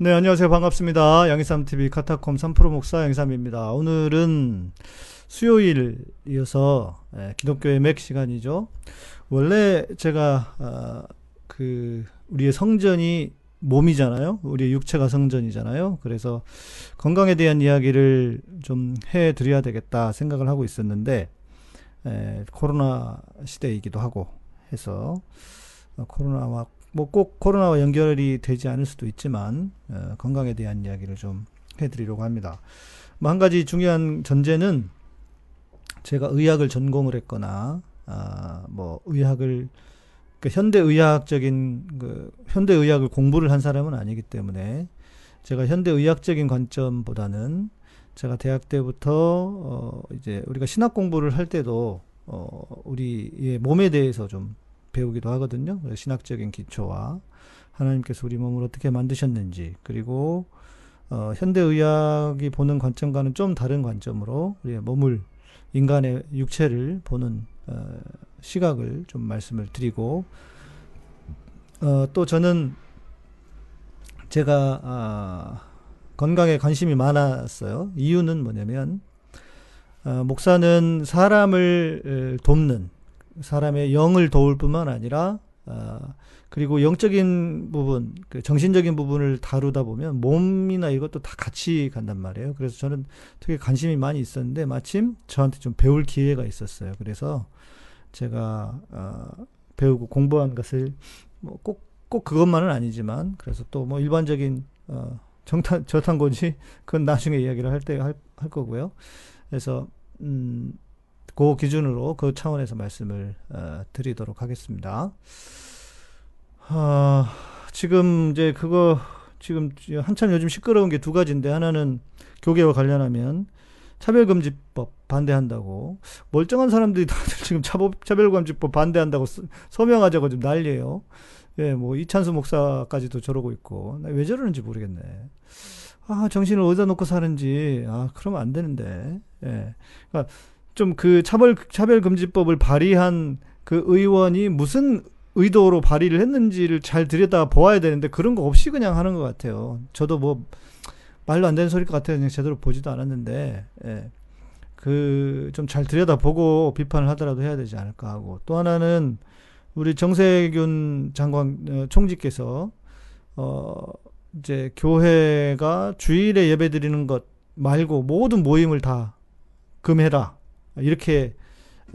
네, 안녕하세요. 반갑습니다. 양희삼TV 카타콤 3프로 목사 양희삼입니다. 오늘은 수요일이어서 예, 기독교의 맥 시간이죠. 원래 제가 아, 그 우리의 성전이 몸이잖아요. 우리의 육체가 성전이잖아요. 그래서 건강에 대한 이야기를 좀 해드려야 되겠다 생각을 하고 있었는데 에, 코로나 시대이기도 하고 해서 어, 코로나와 뭐 꼭 코로나와 연결이 되지 않을 수도 있지만 어, 건강에 대한 이야기를 좀 해드리려고 합니다. 뭐 한 가지 중요한 전제는 제가 의학을 전공을 했거나 아, 뭐 의학을 그 현대 의학적인 그 현대 의학을 공부를 한 사람은 아니기 때문에 제가 현대 의학적인 관점보다는 제가 대학 때부터 어 이제 우리가 신학 공부를 할 때도 어 우리의 몸에 대해서 좀 배우기도 하거든요. 신학적인 기초와 하나님께서 우리 몸을 어떻게 만드셨는지 그리고 어 현대 의학이 보는 관점과는 좀 다른 관점으로 우리의 몸을 인간의 육체를 보는 어 시각을 좀 말씀을 드리고 어, 또 저는 제가 아, 건강에 관심이 많았어요. 이유는 뭐냐면 어, 목사는 사람을 돕는 사람의 영을 도울 뿐만 아니라 어, 그리고 영적인 부분, 그 정신적인 부분을 다루다 보면 몸이나 이것도 다 같이 간단 말이에요. 그래서 저는 되게 관심이 많이 있었는데 마침 저한테 좀 배울 기회가 있었어요. 그래서 제가 어, 배우고 공부한 것을 뭐 꼭 꼭 그것만은 아니지만 그래서 또 뭐 일반적인 어, 정탄 저탄고지 그건 나중에 이야기를 할 때 할 할 거고요. 그래서 음, 그 기준으로 그 차원에서 말씀을 어, 드리도록 하겠습니다. 아, 지금 이제 그거 지금 한참 요즘 시끄러운 게 두 가지인데 하나는 교계와 관련하면 차별금지법 반대한다고 멀쩡한 사람들이 다들 지금 차별금지법 반대한다고 서명하자고 좀 난리예요. 예, 뭐 이찬수 목사까지도 저러고 있고 왜 저러는지 모르겠네. 아 정신을 어디다 놓고 사는지 아 그러면 안 되는데. 예, 그러니까 좀 그 차별 차별 금지법을 발의한 그 의원이 무슨 의도로 발의를 했는지를 잘 들여다 보아야 되는데 그런 거 없이 그냥 하는 것 같아요. 저도 뭐 말도 안 되는 소리일 것 같아요. 그냥 제대로 보지도 않았는데, 예. 그, 좀 잘 들여다 보고 비판을 하더라도 해야 되지 않을까 하고. 또 하나는, 우리 정세균 장관, 어, 총지께서, 어, 이제 교회가 주일에 예배 드리는 것 말고 모든 모임을 다 금해라. 이렇게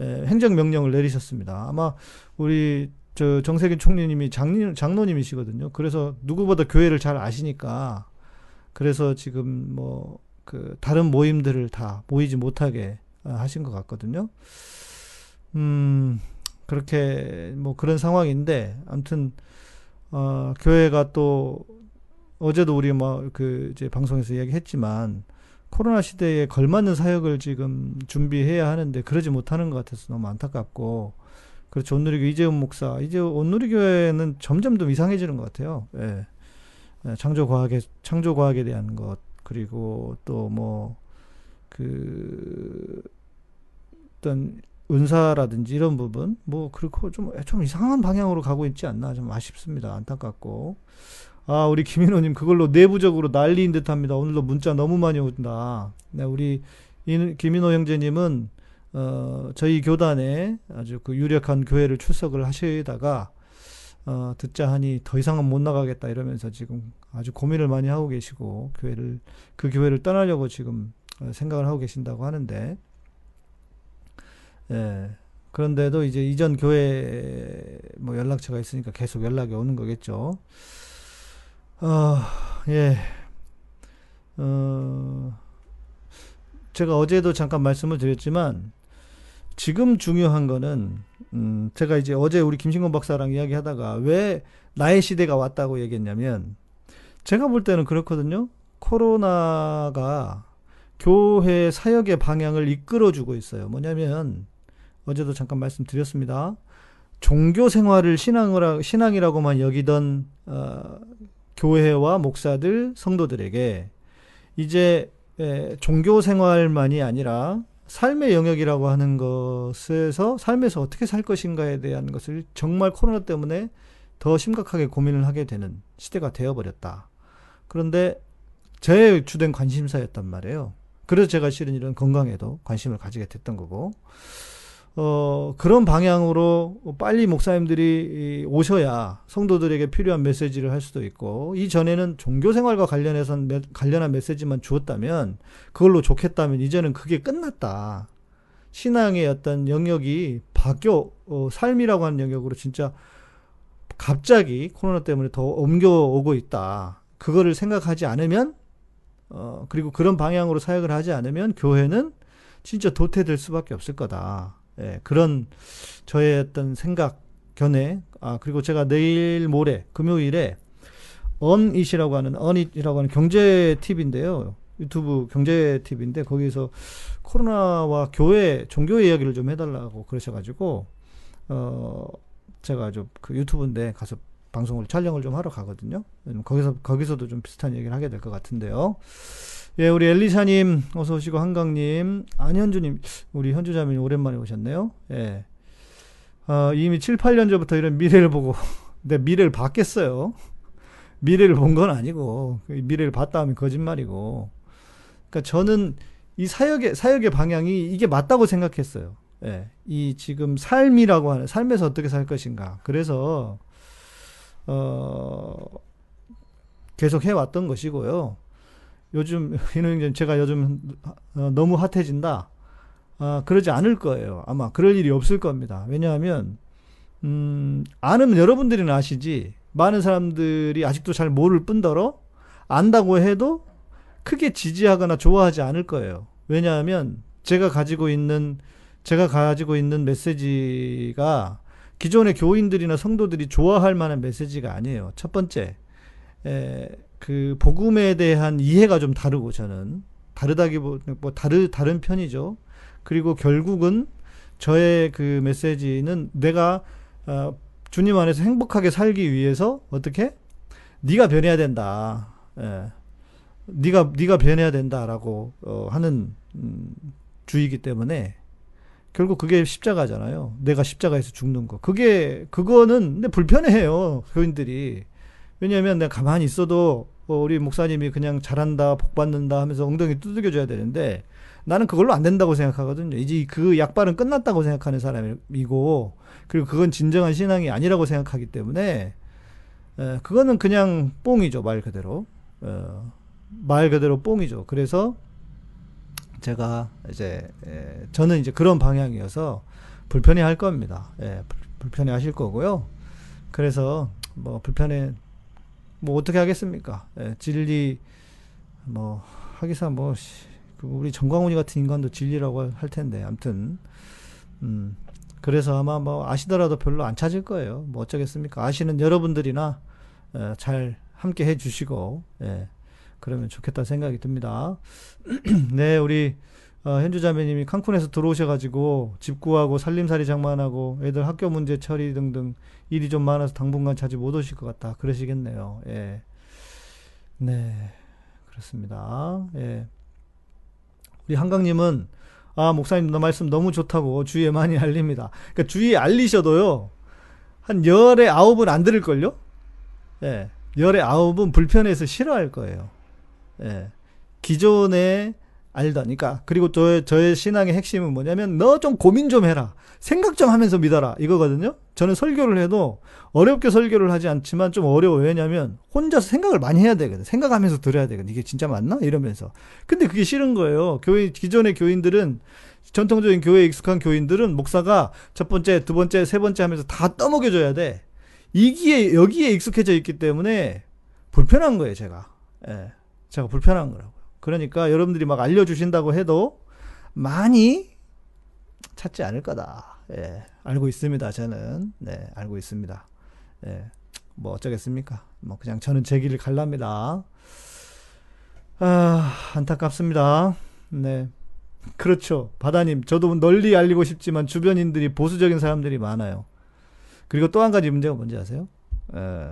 에, 행정명령을 내리셨습니다. 아마 우리 저 정세균 총리님이 장, 장로님이시거든요. 그래서 누구보다 교회를 잘 아시니까 그래서 지금 뭐 그 다른 모임들을 다 모이지 못하게 어, 하신 것 같거든요. 음 그렇게 뭐 그런 상황인데 아무튼 어 교회가 또 어제도 우리 뭐 그 이제 방송에서 이야기했지만 코로나 시대에 걸맞는 사역을 지금 준비해야 하는데 그러지 못하는 것 같아서 너무 안타깝고 그렇죠 온누리교 이재훈 목사 이제 온누리교회는 점점 더 이상해지는 것 같아요. 예. 예, 창조 과학에 창조 과학에 대한 것 그리고 또 뭐 그 어떤 은사라든지 이런 부분 뭐 그렇고 좀 좀 이상한 방향으로 가고 있지 않나 좀 아쉽습니다 안타깝고 아 우리 김인호님 그걸로 내부적으로 난리인 듯합니다 오늘도 문자 너무 많이 온다 네 우리 김인호 형제님은 어 저희 교단에 아주 그 유력한 교회를 출석을 하시다가 어, 듣자 하니 더 이상은 못 나가겠다 이러면서 지금 아주 고민을 많이 하고 계시고 교회를 그 교회를 떠나려고 지금 어, 생각을 하고 계신다고 하는데 예. 그런데도 이제 이전 교회 뭐 연락처가 있으니까 계속 연락이 오는 거겠죠. 어, 예. 어, 제가 어제도 잠깐 말씀을 드렸지만 지금 중요한 거는 음, 제가 이제 어제 우리 김신곤 박사랑 이야기 하다가 왜 나의 시대가 왔다고 얘기했냐면 제가 볼 때는 그렇거든요. 코로나가 교회 사역의 방향을 이끌어주고 있어요. 뭐냐면 어제도 잠깐 말씀드렸습니다. 종교 생활을 신앙이라고만 여기던 어, 교회와 목사들 성도들에게 이제 에, 종교 생활만이 아니라 삶의 영역이라고 하는 것에서 삶에서 어떻게 살 것인가에 대한 것을 정말 코로나 때문에 더 심각하게 고민을 하게 되는 시대가 되어버렸다. 그런데 제 주된 관심사였단 말이에요. 그래서 제가 실은 이런 건강에도 관심을 가지게 됐던 거고, 어, 그런 방향으로 빨리 목사님들이 오셔야 성도들에게 필요한 메시지를 할 수도 있고, 이전에는 종교 생활과 관련해서 관련한 메시지만 주었다면, 그걸로 좋겠다면, 이제는 그게 끝났다. 신앙의 어떤 영역이 바뀌어, 어, 삶이라고 하는 영역으로 진짜 갑자기 코로나 때문에 더 옮겨오고 있다. 그거를 생각하지 않으면, 어, 그리고 그런 방향으로 사역을 하지 않으면 교회는 진짜 도태될 수밖에 없을 거다. 예, 그런 저의 어떤 생각, 견해, 아, 그리고 제가 내일 모레, 금요일에 언잇이라고 하는, 언잇이라고 하는 경제 팁인데요. 유튜브 경제 팁인데, 거기서 코로나와 교회, 종교 이야기를 좀 해달라고 그러셔가지고, 어, 제가 좀 그 유튜브인데 가서 방송을 촬영을 좀 하러 가거든요. 거기서, 거기서도 좀 비슷한 얘기를 하게 될 것 같은데요. 예, 우리 엘리샤님, 어서 오시고, 한강님, 안현주님, 우리 현주자매님 오랜만에 오셨네요. 예. 어, 이미 7, 8년 전부터 이런 미래를 보고, 내 미래를 봤겠어요. 미래를 본 건 아니고, 미래를 봤다 하면 거짓말이고. 그니까 저는 이 사역의, 사역의 방향이 이게 맞다고 생각했어요. 예. 이 지금 삶이라고 하는, 삶에서 어떻게 살 것인가. 그래서, 어, 계속 해왔던 것이고요. 요즘 이노영전 제가 요즘 어, 너무 핫해진다. 아, 그러지 않을 거예요. 아마 그럴 일이 없을 겁니다. 왜냐하면 음, 아는 여러분들이는 아시지 많은 사람들이 아직도 잘 모를 뿐더러 안다고 해도 크게 지지하거나 좋아하지 않을 거예요. 왜냐하면 제가 가지고 있는 제가 가지고 있는 메시지가 기존의 교인들이나 성도들이 좋아할 만한 메시지가 아니에요. 첫 번째, 에, 그 복음에 대한 이해가 좀 다르고 저는 다르다기보다 뭐 다르 다른 편이죠. 그리고 결국은 저의 그 메시지는 내가 어, 주님 안에서 행복하게 살기 위해서 어떻게 네가 변해야 된다. 예. 네가 네가 변해야 된다라고 어, 하는 음, 주의이기 때문에 결국 그게 십자가잖아요. 내가 십자가에서 죽는 거. 그게 그거는 근데 불편해요 교인들이. 왜냐하면 내가 가만히 있어도 어, 우리 목사님이 그냥 잘한다, 복 받는다 하면서 엉덩이 두들겨줘야 되는데 나는 그걸로 안 된다고 생각하거든요. 이제 그 약발은 끝났다고 생각하는 사람이고 그리고 그건 진정한 신앙이 아니라고 생각하기 때문에 에, 그거는 그냥 뽕이죠 말 그대로 어, 말 그대로 뽕이죠. 그래서 제가 이제 에, 저는 이제 그런 방향이어서 불편해 할 겁니다. 예, 불편해 하실 거고요. 그래서 뭐 불편해 뭐 어떻게 하겠습니까? 예, 진리 뭐 하기사 뭐그 우리 정광훈이 같은 인간도 진리라고 할 텐데 아무튼 음 그래서 아마 뭐 아시더라도 별로 안 찾을 거예요. 뭐 어쩌겠습니까? 아시는 여러분들이나 예, 잘 함께 해주시고 예, 그러면 좋겠다 생각이 듭니다. 네, 우리 어, 현주 자매님이 칸쿤에서 들어오셔가지고 집 구하고 살림살이 장만하고 애들 학교 문제 처리 등등 일이 좀 많아서 당분간 자주 못 오실 것 같다. 그러시겠네요. 예. 네. 그렇습니다. 예. 우리 한강님은 아, 목사님 너 말씀 너무 좋다고 주위에 많이 알립니다. 그러니까 주위에 알리셔도요. 한 열에 아홉은 안 들을걸요? 예. 열에 아홉은 불편해서 싫어할 거예요. 예. 기존에 알던, 그러니까 그리고 저의 저의 신앙의 핵심은 뭐냐면 너 좀 고민 좀 해라, 생각 좀 하면서 믿어라 이거거든요. 저는 설교를 해도 어렵게 설교를 하지 않지만 좀 어려워 왜냐면 혼자서 생각을 많이 해야 되거든. 생각하면서 들어야 되거든. 이게 진짜 맞나 이러면서. 근데 그게 싫은 거예요. 교회 기존의 교인들은 전통적인 교회에 익숙한 교인들은 목사가 첫 번째, 두 번째, 세 번째 하면서 다 떠먹여줘야 돼. 이기에 여기에 익숙해져 있기 때문에 불편한 거예요, 제가. 예, 제가 불편한 거라고. 그러니까 여러분들이 막 알려주신다고 해도 많이 찾지 않을 거다. 예, 알고 있습니다. 저는 네, 알고 있습니다. 예, 뭐 어쩌겠습니까? 뭐 그냥 저는 제 길을 갈랍니다. 아, 안타깝습니다. 네. 그렇죠. 바다님, 저도 널리 알리고 싶지만 주변인들이 보수적인 사람들이 많아요. 그리고 또 한 가지 문제가 뭔지 아세요? 에,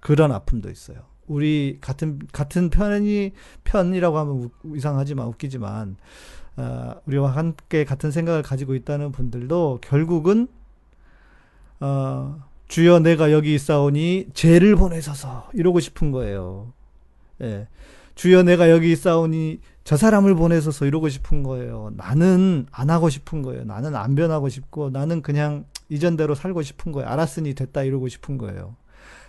그런 아픔도 있어요. 우리 같은 같은 편이 편이라고 하면 우, 이상하지만 웃기지만 어, 우리와 함께 같은 생각을 가지고 있다는 분들도 결국은 어, 주여 내가 여기 있사오니 죄를 보내소서 이러고 싶은 거예요. 예. 주여 내가 여기 있사오니 저 사람을 보내소서 이러고 싶은 거예요. 나는 안 하고 싶은 거예요. 나는 안 변하고 싶고 나는 그냥 이전대로 살고 싶은 거예요. 알았으니 됐다 이러고 싶은 거예요.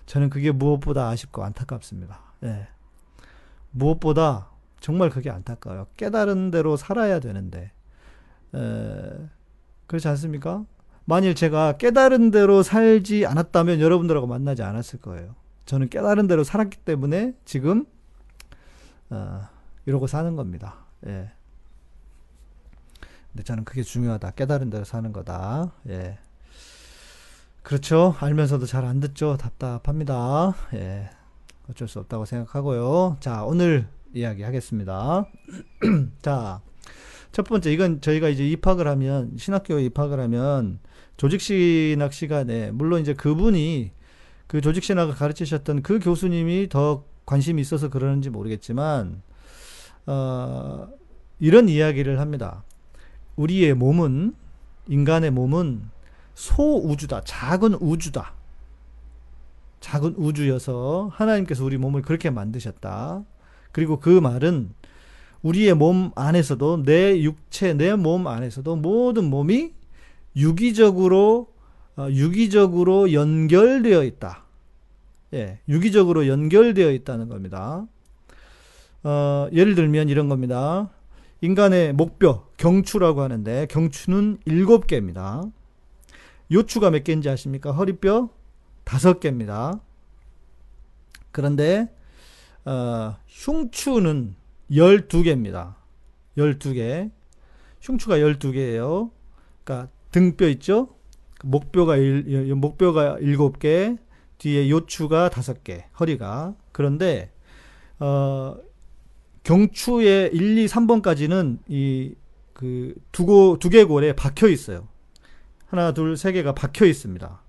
저는 그게 무엇보다 아쉽고 안타깝습니다. 예. 무엇보다 정말 그게 안타까워요. 깨달은 대로 살아야 되는데. 에, 그렇지 않습니까? 만일 제가 깨달은 대로 살지 않았다면 여러분들하고 만나지 않았을 거예요. 저는 깨달은 대로 살았기 때문에 지금 어, 이러고 사는 겁니다. 예. 근데 저는 그게 중요하다. 깨달은 대로 사는 거다. 예. 그렇죠. 알면서도 잘 안 듣죠. 답답합니다. 예. 어쩔 수 없다고 생각하고요. 자, 오늘 이야기 하겠습니다. 자, 첫 번째, 이건 저희가 이제 입학을 하면, 신학교에 입학을 하면, 조직신학 시간에, 물론 이제 그분이 그 조직신학을 가르치셨던 그 교수님이 더 관심이 있어서 그러는지 모르겠지만, 어, 이런 이야기를 합니다. 우리의 몸은, 인간의 몸은 소우주다. 작은 우주다. 작은 우주여서 하나님께서 우리 몸을 그렇게 만드셨다. 그리고 그 말은 우리의 몸 안에서도 내 육체, 내 몸 안에서도 모든 몸이 유기적으로 어, 유기적으로 연결되어 있다. 예, 유기적으로 연결되어 있다는 겁니다. 어, 예를 들면 이런 겁니다. 인간의 목뼈, 경추라고 하는데 경추는 일곱 개입니다. 요추가 몇 개인지 아십니까? 허리뼈 다섯 개입니다. 그런데 어, 흉추는 12개입니다. 12개. 흉추가 12개예요. 그러니까 등뼈 있죠? 목뼈가 일, 목뼈가 7개, 뒤에 요추가 5개, 허리가. 그런데 어, 경추의 1, 2, 3번까지는 이 그 두고 두개골에 박혀 있어요. 하나, 둘, 세 개가 박혀 있습니다.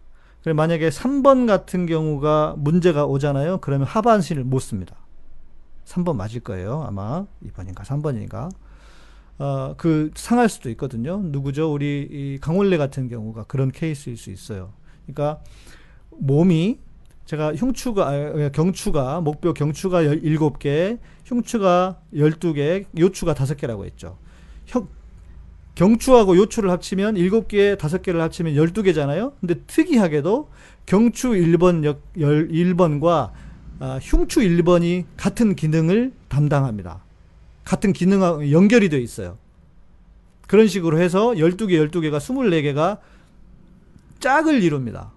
만약에 3번 같은 경우가 문제가 오잖아요. 그러면 하반신을 못 씁니다. 3번 맞을 거예요. 아마 2번인가 3번인가. 어, 그 상할 수도 있거든요. 누구죠? 우리 이 강원래 같은 경우가 그런 케이스일 수 있어요. 그러니까 몸이 제가 흉추가 아, 경추가 목뼈 경추가 17개, 흉추가 12개, 요추가 5개라고 했죠. 형, 경추하고 요추를 합치면 7개, 5개를 합치면 12개잖아요. 근데 특이하게도 경추 1번 1번과 아, 흉추 1번이 같은 기능을 담당합니다. 같은 기능하고 연결이 되어 있어요. 그런 식으로 해서 12개, 12개가 24개가 짝을 이룹니다.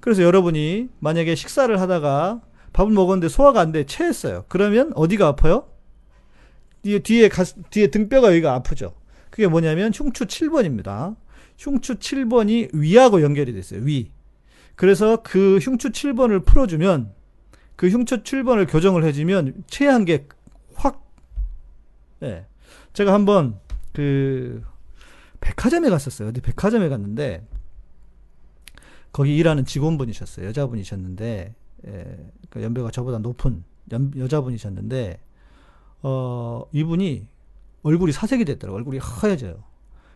그래서 여러분이 만약에 식사를 하다가 밥을 먹었는데 소화가 안 돼, 체했어요. 그러면 어디가 아파요? 뒤에, 가, 뒤에 등뼈가 여기가 아프죠. 그게 뭐냐면 흉추 7번입니다. 흉추 7번이 위하고 연결이 됐어요. 위. 그래서 그 흉추 7번을 풀어주면 그 흉추 7번을 교정을 해주면 게 확, 예. 제가 한번 그 백화점에 갔었어요. 어디 백화점에 갔는데 거기 일하는 직원분이셨어요. 여자분이셨는데 예, 그 연배가 저보다 높은 연, 여자분이셨는데 어 이분이 얼굴이 사색이 됐더라고요. 얼굴이 하얘져요.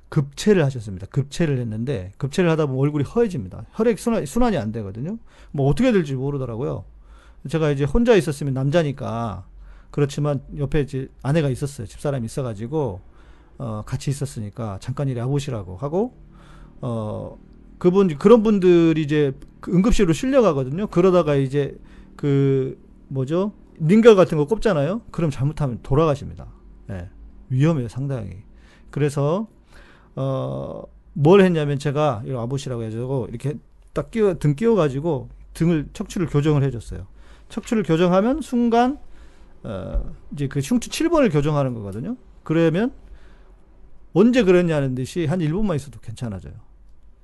급체를 하셨습니다. 급체를 했는데 급체를 하다 보면 얼굴이 허해집니다. 혈액 순환, 순환이 안 되거든요. 뭐 어떻게 될지 모르더라고요. 제가 이제 혼자 있었으면 남자니까 그렇지만 옆에 이제 아내가 있었어요. 집사람이 있어가지고 어 같이 있었으니까 잠깐 이리 와보시라고 하고 어 그분 그런 분들이 이제 그 응급실로 실려가거든요. 그러다가 이제 그 뭐죠 링결 같은 거 꼽잖아요. 그럼 잘못하면 돌아가십니다. 예. 네. 위험해요, 상당히. 그래서 어, 뭘 했냐면 제가 이거 와보시라고 해가지고 이렇게 딱 끼워 등 끼워 가지고 등을 척추를 교정을 해줬어요. 척추를 교정하면 순간 어, 이제 그 흉추 7번을 교정하는 거거든요. 그러면 언제 그랬냐는 듯이 한 1분만 있어도 괜찮아져요.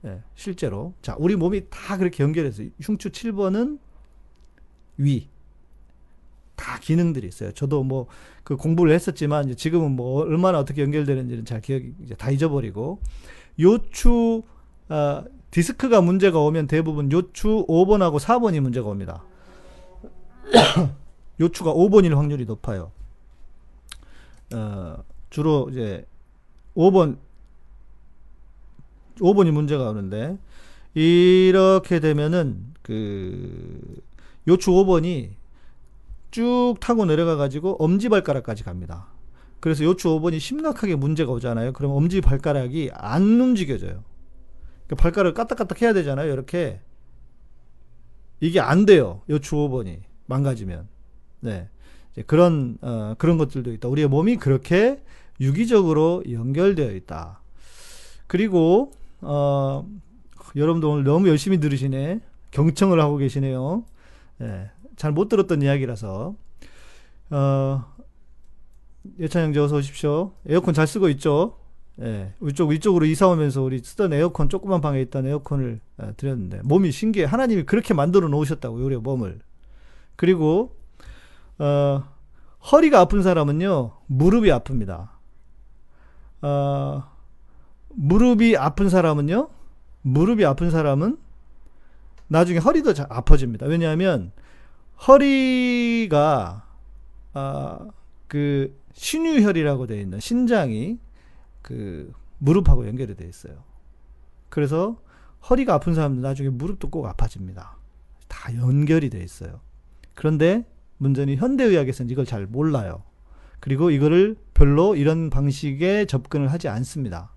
예, 실제로. 자, 우리 몸이 다 그렇게 연결해서 흉추 7번은 위, 다 기능들이 있어요. 저도 뭐 그 공부를 했었지만 지금은 뭐 얼마나 어떻게 연결되는지는 잘 기억이 이제 다 잊어버리고 요추 아, 디스크가 문제가 오면 대부분 요추 5번하고 4번이 문제가 옵니다. 요추가 5번일 확률이 높아요. 어, 주로 이제 5번 5번이 문제가 오는데 이렇게 되면은 그 요추 5번이 쭉 타고 내려가 가지고 엄지발가락까지 갑니다. 그래서 요추 5번이 심각하게 문제가 오잖아요. 그럼 엄지발가락이 안 움직여져요. 그러니까 발가락을 까딱까딱 해야 되잖아요. 이렇게 이게 안 돼요. 요추 5번이 망가지면. 네. 이제 그런 어, 그런 것들도 있다. 우리의 몸이 그렇게 유기적으로 연결되어 있다. 그리고 어, 여러분도 오늘 너무 열심히 들으시네. 경청을 하고 계시네요. 예, 잘 못 들었던 이야기라서. 어, 예찬 형제 어서 오십시오. 에어컨 잘 쓰고 있죠? 예, 이쪽, 이쪽으로 이사 오면서 우리 쓰던 에어컨, 조그만 방에 있던 에어컨을 예, 드렸는데, 몸이 신기해. 하나님이 그렇게 만들어 놓으셨다고, 우리 몸을. 그리고, 어, 허리가 아픈 사람은요, 무릎이 아픕니다. 어, 무릎이 아픈 사람은요, 무릎이 아픈 사람은 나중에 허리도 자- 아파집니다. 왜냐하면 허리가 아, 그 신유혈이라고 되어 있는 신장이 그 무릎하고 연결이 되어 있어요. 그래서 허리가 아픈 사람들 나중에 무릎도 꼭 아파집니다. 다 연결이 되어 있어요. 그런데 문제는 현대의학에서는 이걸 잘 몰라요. 그리고 이거를 별로 이런 방식의 접근을 하지 않습니다.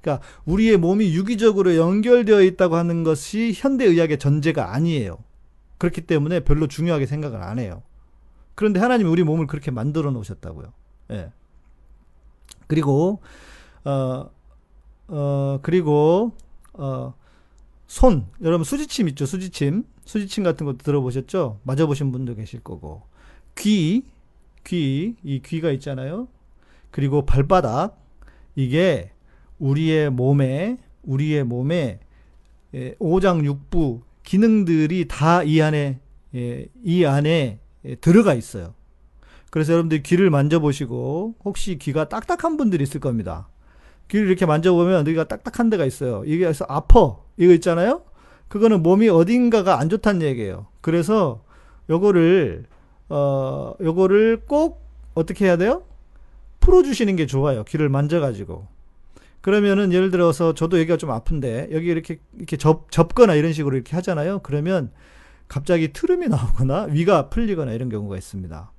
그러니까 우리의 몸이 유기적으로 연결되어 있다고 하는 것이 현대의학의 전제가 아니에요. 그렇기 때문에 별로 중요하게 생각을 안 해요. 그런데 하나님이 우리 몸을 그렇게 만들어 놓으셨다고요. 예. 그리고 어, 어, 그리고 어, 손. 여러분 수지침 있죠? 수지침? 수지침 같은 것도 들어보셨죠? 맞아보신 분도 계실 거고. 귀. 귀. 이 귀가 있잖아요. 그리고 발바닥. 이게 우리의 몸에 우리의 몸에 예, 오장 육부 기능들이 다 이 안에 예, 이 안에 예, 들어가 있어요. 그래서 여러분들이 귀를 만져보시고 혹시 귀가 딱딱한 분들이 있을 겁니다. 귀를 이렇게 만져보면 여기가 딱딱한 데가 있어요. 이게 그래서 아파 이거 있잖아요. 그거는 몸이 어딘가가 안 좋다는 얘기예요. 그래서 요거를 어 요거를 꼭 어떻게 해야 돼요? 풀어주시는 게 좋아요. 귀를 만져가지고. 그러면은 예를 들어서 저도 여기가 좀 아픈데 여기 이렇게 이렇게 접 접거나 이런 식으로 이렇게 하잖아요. 그러면 갑자기 트름이 나오거나 위가 풀리거나 이런 경우가 있습니다.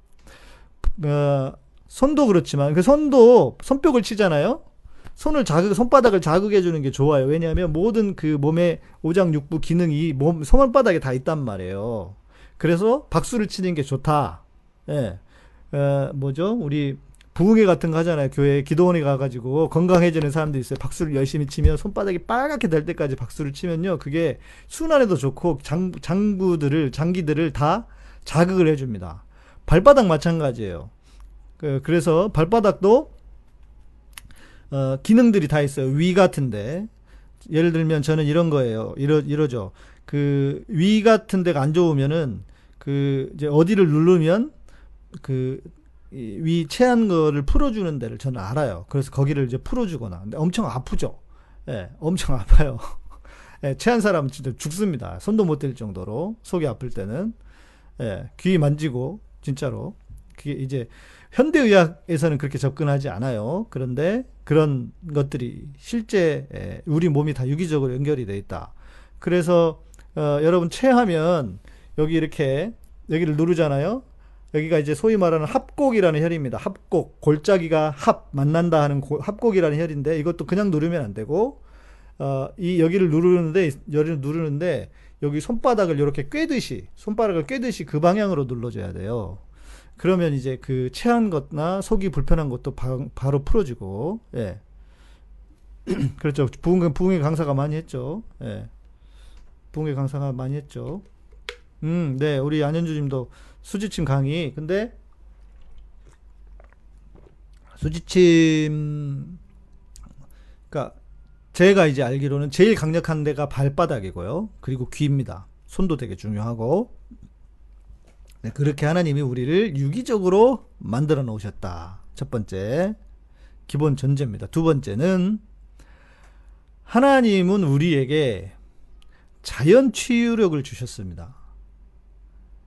어, 손도 그렇지만 그 손도 손뼉을 치잖아요. 손을 자극 손바닥을 자극해 주는 게 좋아요. 왜냐하면 모든 그 몸의 오장육부 기능이 몸 손바닥에 다 있단 말이에요. 그래서 박수를 치는 게 좋다. 예. 어, 뭐죠? 우리 부흥회 같은 거 하잖아요. 교회에 기도원에 가가지고 건강해지는 사람들이 있어요. 박수를 열심히 치면 손바닥이 빨갛게 될 때까지 박수를 치면요. 그게 순환에도 좋고 장, 장부들을, 장기들을 다 자극을 해줍니다. 발바닥 마찬가지예요. 그, 그래서 발바닥도 어, 기능들이 다 있어요. 위 같은데. 예를 들면 저는 이런 거예요. 이러, 이러죠. 그, 위 같은 데가 안 좋으면은, 그, 이제 어디를 누르면, 그, 이 위 체한 거를 풀어주는 데를 저는 알아요. 그래서 거기를 이제 풀어주거나. 근데 엄청 아프죠. 예, 엄청 아파요. 예, 체한 사람은 진짜 죽습니다. 손도 못 댈 정도로. 속이 아플 때는. 예, 귀 만지고, 진짜로. 그게 이제, 현대의학에서는 그렇게 접근하지 않아요. 그런데 그런 것들이 실제 에, 우리 몸이 다 유기적으로 연결이 돼 있다. 그래서 어, 여러분 체하면 여기 이렇게 여기를 누르잖아요. 여기가 이제 소위 말하는 합곡이라는 혈입니다. 합곡 골짜기가 합 만난다 하는 고, 합곡이라는 혈인데 이것도 그냥 누르면 안 되고 어, 이 여기를 누르는데 여기를 누르는데 여기 손바닥을 이렇게 꿰듯이 손바닥을 꿰듯이 그 방향으로 눌러줘야 돼요. 그러면 이제 그 체한 것나 속이 불편한 것도 바, 로 풀어지고, 예. 그렇죠. 부흥, 부흥의 강사가 많이 했죠. 예. 부흥의 강사가 많이 했죠. 음, 네. 우리 안현주 님도 수지침 강의. 근데, 수지침, 그니까, 제가 이제 알기로는 제일 강력한 데가 발바닥이고요. 그리고 귀입니다. 손도 되게 중요하고, 네, 그렇게 하나님이 우리를 유기적으로 만들어 놓으셨다. 첫 번째, 기본 전제입니다. 두 번째는, 하나님은 우리에게 자연 치유력을 주셨습니다.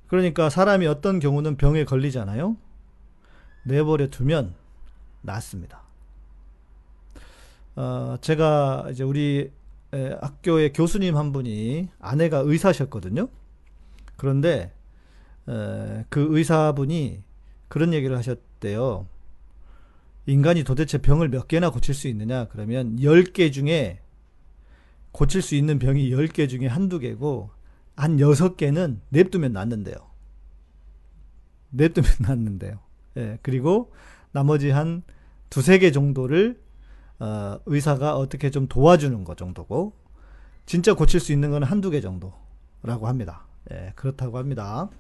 그러니까 사람이 어떤 경우는 병에 걸리잖아요. 내버려 두면 낫습니다. 어, 제가 이제 우리 에, 학교의 교수님 한 분이 아내가 의사셨거든요. 그런데 에, 그 의사분이 그런 얘기를 하셨대요. 인간이 도대체 병을 몇 개나 고칠 수 있느냐? 그러면 10개 중에 고칠 수 있는 병이 10개 중에 한두 개고 한 6개는 냅두면 낫는데요. 냅두면 낫는데요. 예, 그리고 나머지 한 두세 개 정도를 어, 의사가 어떻게 좀 도와주는 것 정도고 진짜 고칠 수 있는 건 한두 개 정도라고 합니다. 예, 그렇다고 합니다.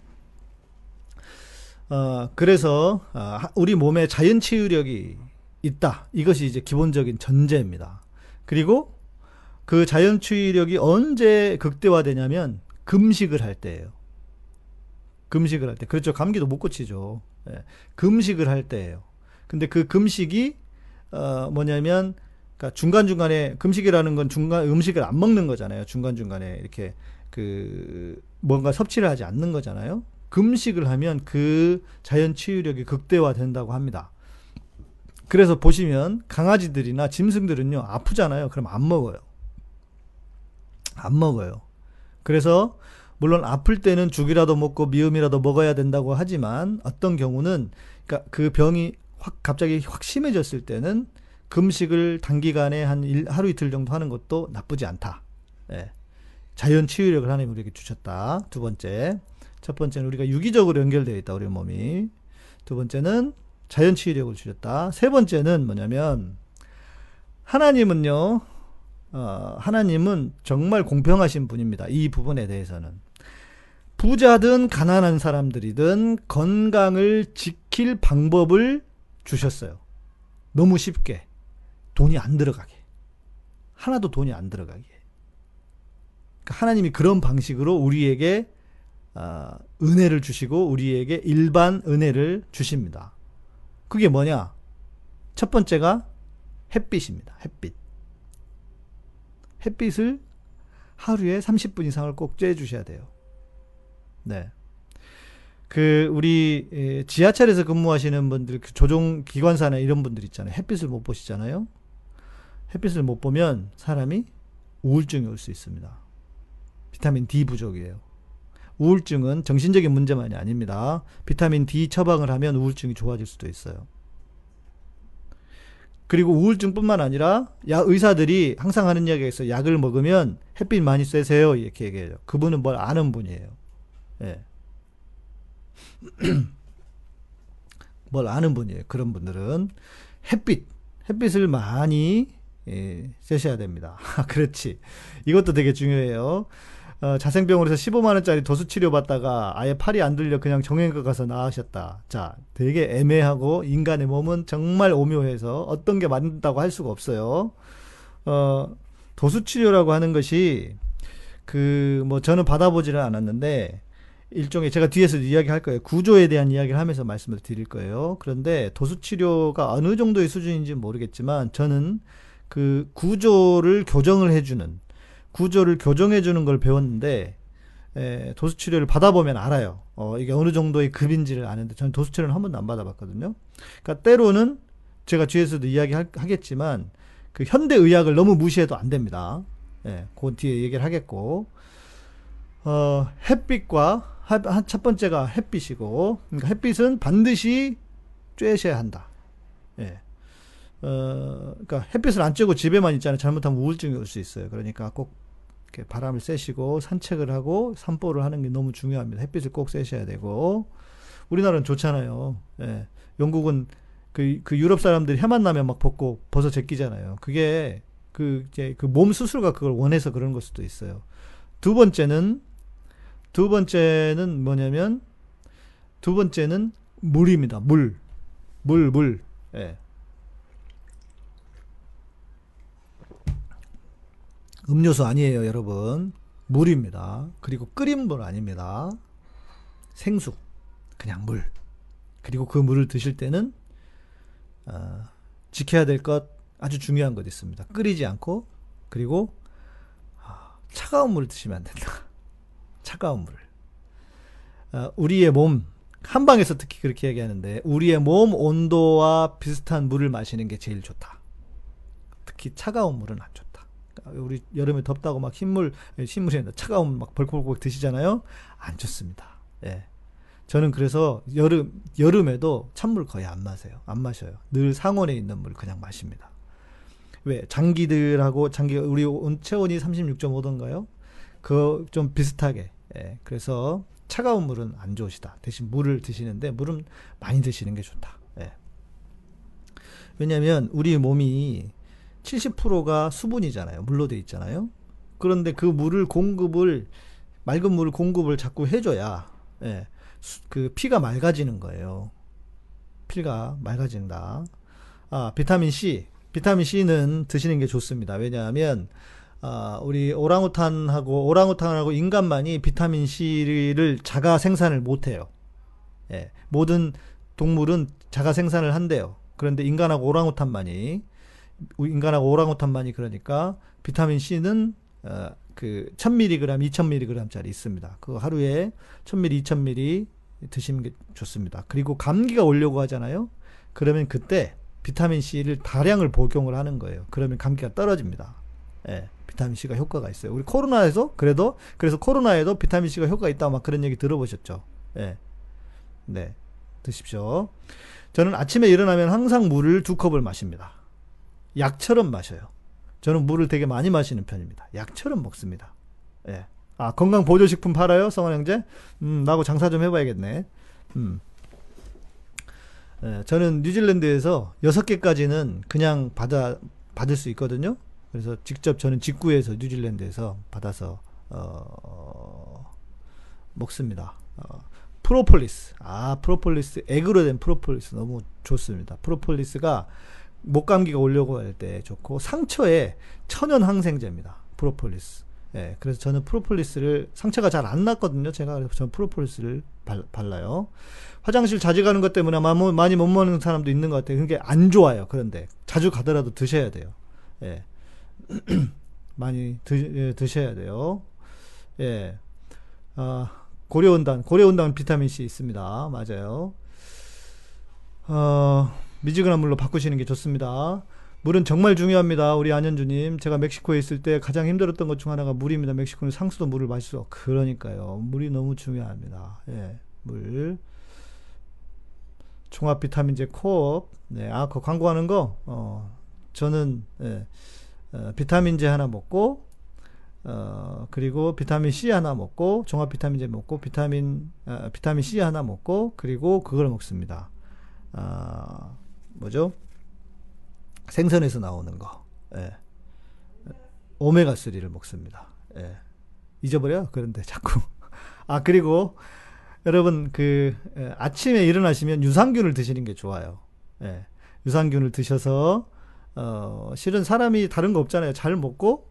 어, 그래서 어, 우리 몸에 자연 치유력이 있다. 이것이 이제 기본적인 전제입니다. 그리고 그 자연 치유력이 언제 극대화되냐면 금식을 할 때예요. 금식을 할 때. 그렇죠. 감기도 못 고치죠. 예. 금식을 할 때예요. 근데 그 금식이 어 뭐냐면 그러니까 중간중간에 금식이라는 건 중간 음식을 안 먹는 거잖아요. 중간중간에 이렇게 그 뭔가 섭취를 하지 않는 거잖아요. 금식을 하면 그 자연 치유력이 극대화된다고 합니다. 그래서 보시면 강아지들이나 짐승들은요 아프잖아요. 그럼 안 먹어요. 안 먹어요. 그래서 물론 아플 때는 죽이라도 먹고 미음이라도 먹어야 된다고 하지만 어떤 경우는 그러니까 그 병이 확 갑자기 확 심해졌을 때는 금식을 단기간에 한 일, 하루 이틀 정도 하는 것도 나쁘지 않다. 예. 자연 치유력을 하나님 우리에게 주셨다. 두 번째. 첫 번째는 우리가 유기적으로 연결되어 있다. 우리 몸이. 두 번째는 자연 치유력을 주셨다. 세 번째는 뭐냐면 하나님은요. 어, 하나님은 정말 공평하신 분입니다. 이 부분에 대해서는. 부자든 가난한 사람들이든 건강을 지킬 방법을 주셨어요. 너무 쉽게. 돈이 안 들어가게. 하나도 돈이 안 들어가게. 그러니까 하나님이 그런 방식으로 우리에게 어, 은혜를 주시고 우리에게 일반 은혜를 주십니다. 그게 뭐냐? 첫 번째가 햇빛입니다. 햇빛. 햇빛을 하루에 30분 이상을 꼭 쬐 주셔야 돼요. 네. 그 우리 지하철에서 근무하시는 분들 그 조종 기관사나 이런 분들 있잖아요. 햇빛을 못 보시잖아요. 햇빛을 못 보면 사람이 우울증이 올 수 있습니다. 비타민 D 부족이에요. 우울증은 정신적인 문제만이 아닙니다. 비타민 D 처방을 하면 우울증이 좋아질 수도 있어요. 그리고 우울증뿐만 아니라 약 의사들이 항상 하는 이야기가 있어요. 약을 먹으면 햇빛 많이 쐬세요. 이렇게 얘기해요. 그분은 뭘 아는 분이에요. 예. 뭘 아는 분이에요. 그런 분들은 햇빛, 햇빛을 많이 예, 쐬셔야 됩니다. 그렇지. 이것도 되게 중요해요. 어, 자생병원에서 15만 원짜리 도수 치료 받다가 아예 팔이 안 들려 그냥 정형외과 가서 나으셨다. 자, 되게 애매하고 인간의 몸은 정말 오묘해서 어떤 게 맞는다고 할 수가 없어요. 어, 도수 치료라고 하는 것이 그 뭐 저는 받아보지는 않았는데 일종의 제가 뒤에서 이야기할 거예요. 구조에 대한 이야기를 하면서 말씀을 드릴 거예요. 그런데 도수 치료가 어느 정도의 수준인지 모르겠지만 저는 그 구조를 교정을 해주는 구조를 교정해 주는 걸 배웠는데 에, 도수 치료를 받아보면 알아요. 어, 이게 어느 정도의 급인지를 아는데 저는 도수 치료는 한 번도 안 받아봤거든요. 그러니까 때로는 제가 뒤에서도 이야기하겠지만 그 현대 의학을 너무 무시해도 안 됩니다. 예, 그 뒤에 얘기를 하겠고 어, 햇빛과 첫 번째가 햇빛이고 그러니까 햇빛은 반드시 쬐셔야 한다. 예. 어, 그러니까 햇빛을 안 쬐고 집에만 있잖아요. 잘못하면 우울증이 올 수 있어요. 그러니까 꼭 이렇게 바람을 쐬시고 산책을 하고 산보를 하는 게 너무 중요합니다. 햇빛을 꼭 쐬셔야 되고 우리나라는 좋잖아요. 예. 영국은 그, 그 유럽 사람들이 해만 나면 막 벗고 벗어 제끼잖아요. 그게 그 이제 그 몸 스스로가 그걸 원해서 그런 걸 수도 있어요. 두 번째는 두 번째는 뭐냐면 두 번째는 물입니다. 물. 물, 물. 예. 음료수 아니에요, 여러분. 물입니다. 그리고 끓인 물 아닙니다. 생수. 그냥 물. 그리고 그 물을 드실 때는 어, 지켜야 될 것 아주 중요한 것 있습니다. 끓이지 않고 그리고 아, 차가운 물을 드시면 안 된다. 차가운 물을. 어, 우리의 몸 한방에서 특히 그렇게 얘기하는데 우리의 몸 온도와 비슷한 물을 마시는 게 제일 좋다. 특히 차가운 물은 안 좋다. 우리 여름에 덥다고 막 흰물, 흰물이 차가운 막 벌컥벌컥 드시잖아요. 안 좋습니다. 예. 저는 그래서 여름 여름에도 찬물 거의 안 마세요. 안 마셔요. 늘 상온에 있는 물 그냥 마십니다. 왜 장기들하고 장기 우리 온 체온이 36.5도인가요? 그 좀 비슷하게. 예. 그래서 차가운 물은 안 좋으시다. 대신 물을 드시는데 물은 많이 드시는 게 좋다. 예. 왜냐하면 우리 몸이 70%가 수분이잖아요. 물로 돼 있잖아요. 그런데 그 물을 공급을 맑은 물을 공급을 자꾸 해줘야 예, 수- 그 피가 맑아지는 거예요. 피가 맑아진다. 아 비타민 C, 비타민 C는 드시는 게 좋습니다. 왜냐하면 아, 우리 오랑우탄하고 오랑우탄하고 인간만이 비타민 C를 자가 생산을 못해요. 예, 모든 동물은 자가 생산을 한대요. 그런데 인간하고 오랑우탄만이 인간하고 오랑우탄만이 그러니까 비타민 C는 어, 그 1000mg, 2000mg짜리 있습니다. 그 하루에 1000mg, 2000mg 드시는 게 좋습니다. 그리고 감기가 오려고 하잖아요. 그러면 그때 비타민 C를 다량을 복용을 하는 거예요. 그러면 감기가 떨어집니다. 예, 비타민 C가 효과가 있어요. 우리 코로나에서 그래도 그래서 코로나에도 비타민 C가 효과가 있다 막 그런 얘기 들어보셨죠? 예, 네, 드십시오. 저는 아침에 일어나면 항상 물을 두 컵을 마십니다. 약처럼 마셔요. 저는 물을 되게 많이 마시는 편입니다. 약처럼 먹습니다. 예. 아, 건강 보조식품 팔아요? 성원 형제? 음, 나하고 장사 좀 해봐야겠네. 음. 예, 저는 뉴질랜드에서 여섯 개까지는 그냥 받아, 받을 수 있거든요. 그래서 직접 저는 직구해서 뉴질랜드에서 받아서, 어, 먹습니다. 어, 프로폴리스. 아, 프로폴리스. 액으로 된 프로폴리스 너무 좋습니다. 프로폴리스가 목감기가 오려고 할 때 좋고 상처에 천연 항생제입니다. 프로폴리스. 예, 그래서 저는 프로폴리스를 상처가 잘 안 났거든요. 제가 그래서 저는 프로폴리스를 발, 발라요. 화장실 자주 가는 것 때문에 마- 뭐- 많이 못 먹는 사람도 있는 것 같아요. 그게 안 좋아요. 그런데 자주 가더라도 드셔야 돼요. 예. 많이 드, 예, 드셔야 돼요. 예. 아, 고려온단, 고려온단 비타민 C 있습니다. 맞아요. 어, 미지근한 물로 바꾸시는 게 좋습니다. 물은 정말 중요합니다. 우리 안현주님. 제가 멕시코에 있을 때 가장 힘들었던 것 중 하나가 물입니다. 멕시코는 상수도 물을 마실 수 없. 그러니까요. 물이 너무 중요합니다. 예, 물. 종합 비타민제 코업. 네, 아, 그 광고하는 거, 어, 저는, 예, 어, 비타민제 하나 먹고, 어, 그리고 비타민 C 하나 먹고, 종합 비타민제 먹고, 비타민, 어, 비타민 C 하나 먹고, 그리고 그걸 먹습니다. 아, 뭐죠? 생선에서 나오는 거. 예. 오메가3를 먹습니다. 예. 잊어버려? 그런데 자꾸. 아, 그리고 여러분, 그, 예, 아침에 일어나시면 유산균을 드시는 게 좋아요. 예. 유산균을 드셔서, 어, 실은 사람이 다른 거 없잖아요. 잘 먹고,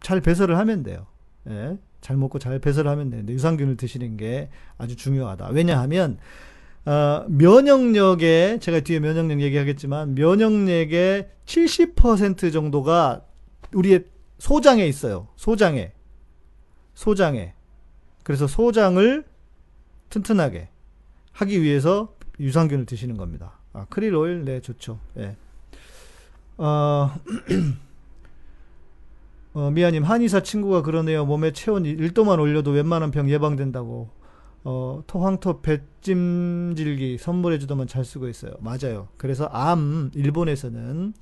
잘 배설을 하면 돼요. 예. 잘 먹고 잘 배설을 하면 되는데, 유산균을 드시는 게 아주 중요하다. 왜냐하면, 어, 면역력에 제가 뒤에 면역력 얘기하겠지만 면역력의 70% 정도가 우리의 소장에 있어요. 소장에. 소장에. 그래서 소장을 튼튼하게 하기 위해서 유산균을 드시는 겁니다. 아, 크릴 오일 네 좋죠. 예. 어, 어, 미아님 한의사 친구가 그러네요. 몸에 체온 1도만 올려도 웬만한 병 예방된다고. 어, 토황토 배찜질기 선물해주더만 잘 쓰고 있어요. 맞아요. 그래서 암, 일본에서는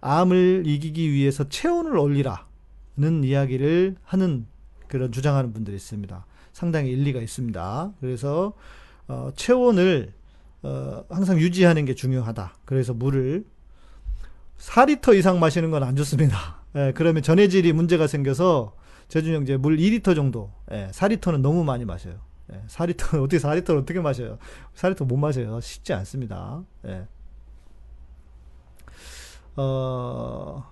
암을 이기기 위해서 체온을 올리라는 이야기를 하는 그런 주장하는 분들이 있습니다. 상당히 일리가 있습니다. 그래서, 어, 체온을, 어, 항상 유지하는 게 중요하다. 그래서 물을 4리터 이상 마시는 건 안 좋습니다. 예, 그러면 전해질이 문제가 생겨서 제준형 이제 물 2리터 정도, 예, 4리터는 너무 많이 마셔요. 예, 4리터 어떻게 4리터를 어떻게 마셔요? 4리터 못 마셔요. 쉽지 않습니다. 예. 어,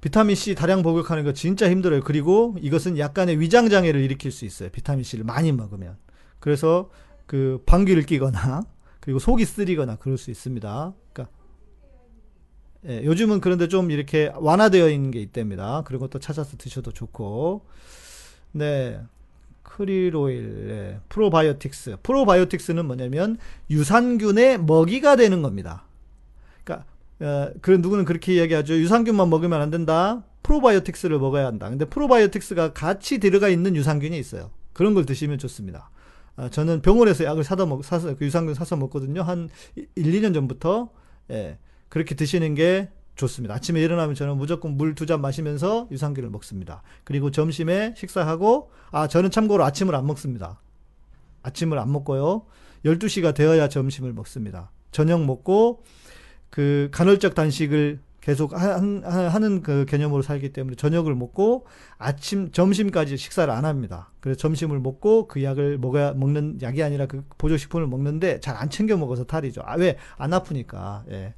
비타민 C 다량 복용하는 거 진짜 힘들어요. 그리고 이것은 약간의 위장 장애를 일으킬 수 있어요. 비타민 C를 많이 먹으면. 그래서 그 방귀를 뀌거나 그리고 속이 쓰리거나 그럴 수 있습니다. 그러니까 예, 요즘은 그런데 좀 이렇게 완화되어 있는 게 있답니다. 그런 것도 찾아서 드셔도 좋고. 네. 크릴오일, 네. 프로바이오틱스. 프로바이오틱스는 뭐냐면 유산균의 먹이가 되는 겁니다. 그러니까 어, 그 누구는 그렇게 이야기하죠. 유산균만 먹으면 안 된다. 프로바이오틱스를 먹어야 한다. 근데 프로바이오틱스가 같이 들어가 있는 유산균이 있어요. 그런 걸 드시면 좋습니다. 아, 저는 병원에서 약을 사다 먹, 사서, 그 유산균 사서 먹거든요. 한 1, 2년 전부터. 예. 그렇게 드시는 게 좋습니다. 아침에 일어나면 저는 무조건 물 두 잔 마시면서 유산균을 먹습니다. 그리고 점심에 식사하고, 아, 저는 참고로 아침을 안 먹습니다. 아침을 안 먹고요. 12시가 되어야 점심을 먹습니다. 저녁 먹고, 그 간헐적 단식을 계속 한, 하는 그 개념으로 살기 때문에 저녁을 먹고 아침 점심까지 식사를 안 합니다. 그래서 점심을 먹고 그 약을 먹어야 먹는 약이 아니라 그 보조식품을 먹는데 잘 안 챙겨 먹어서 탈이죠. 아, 왜? 안 아프니까. 예.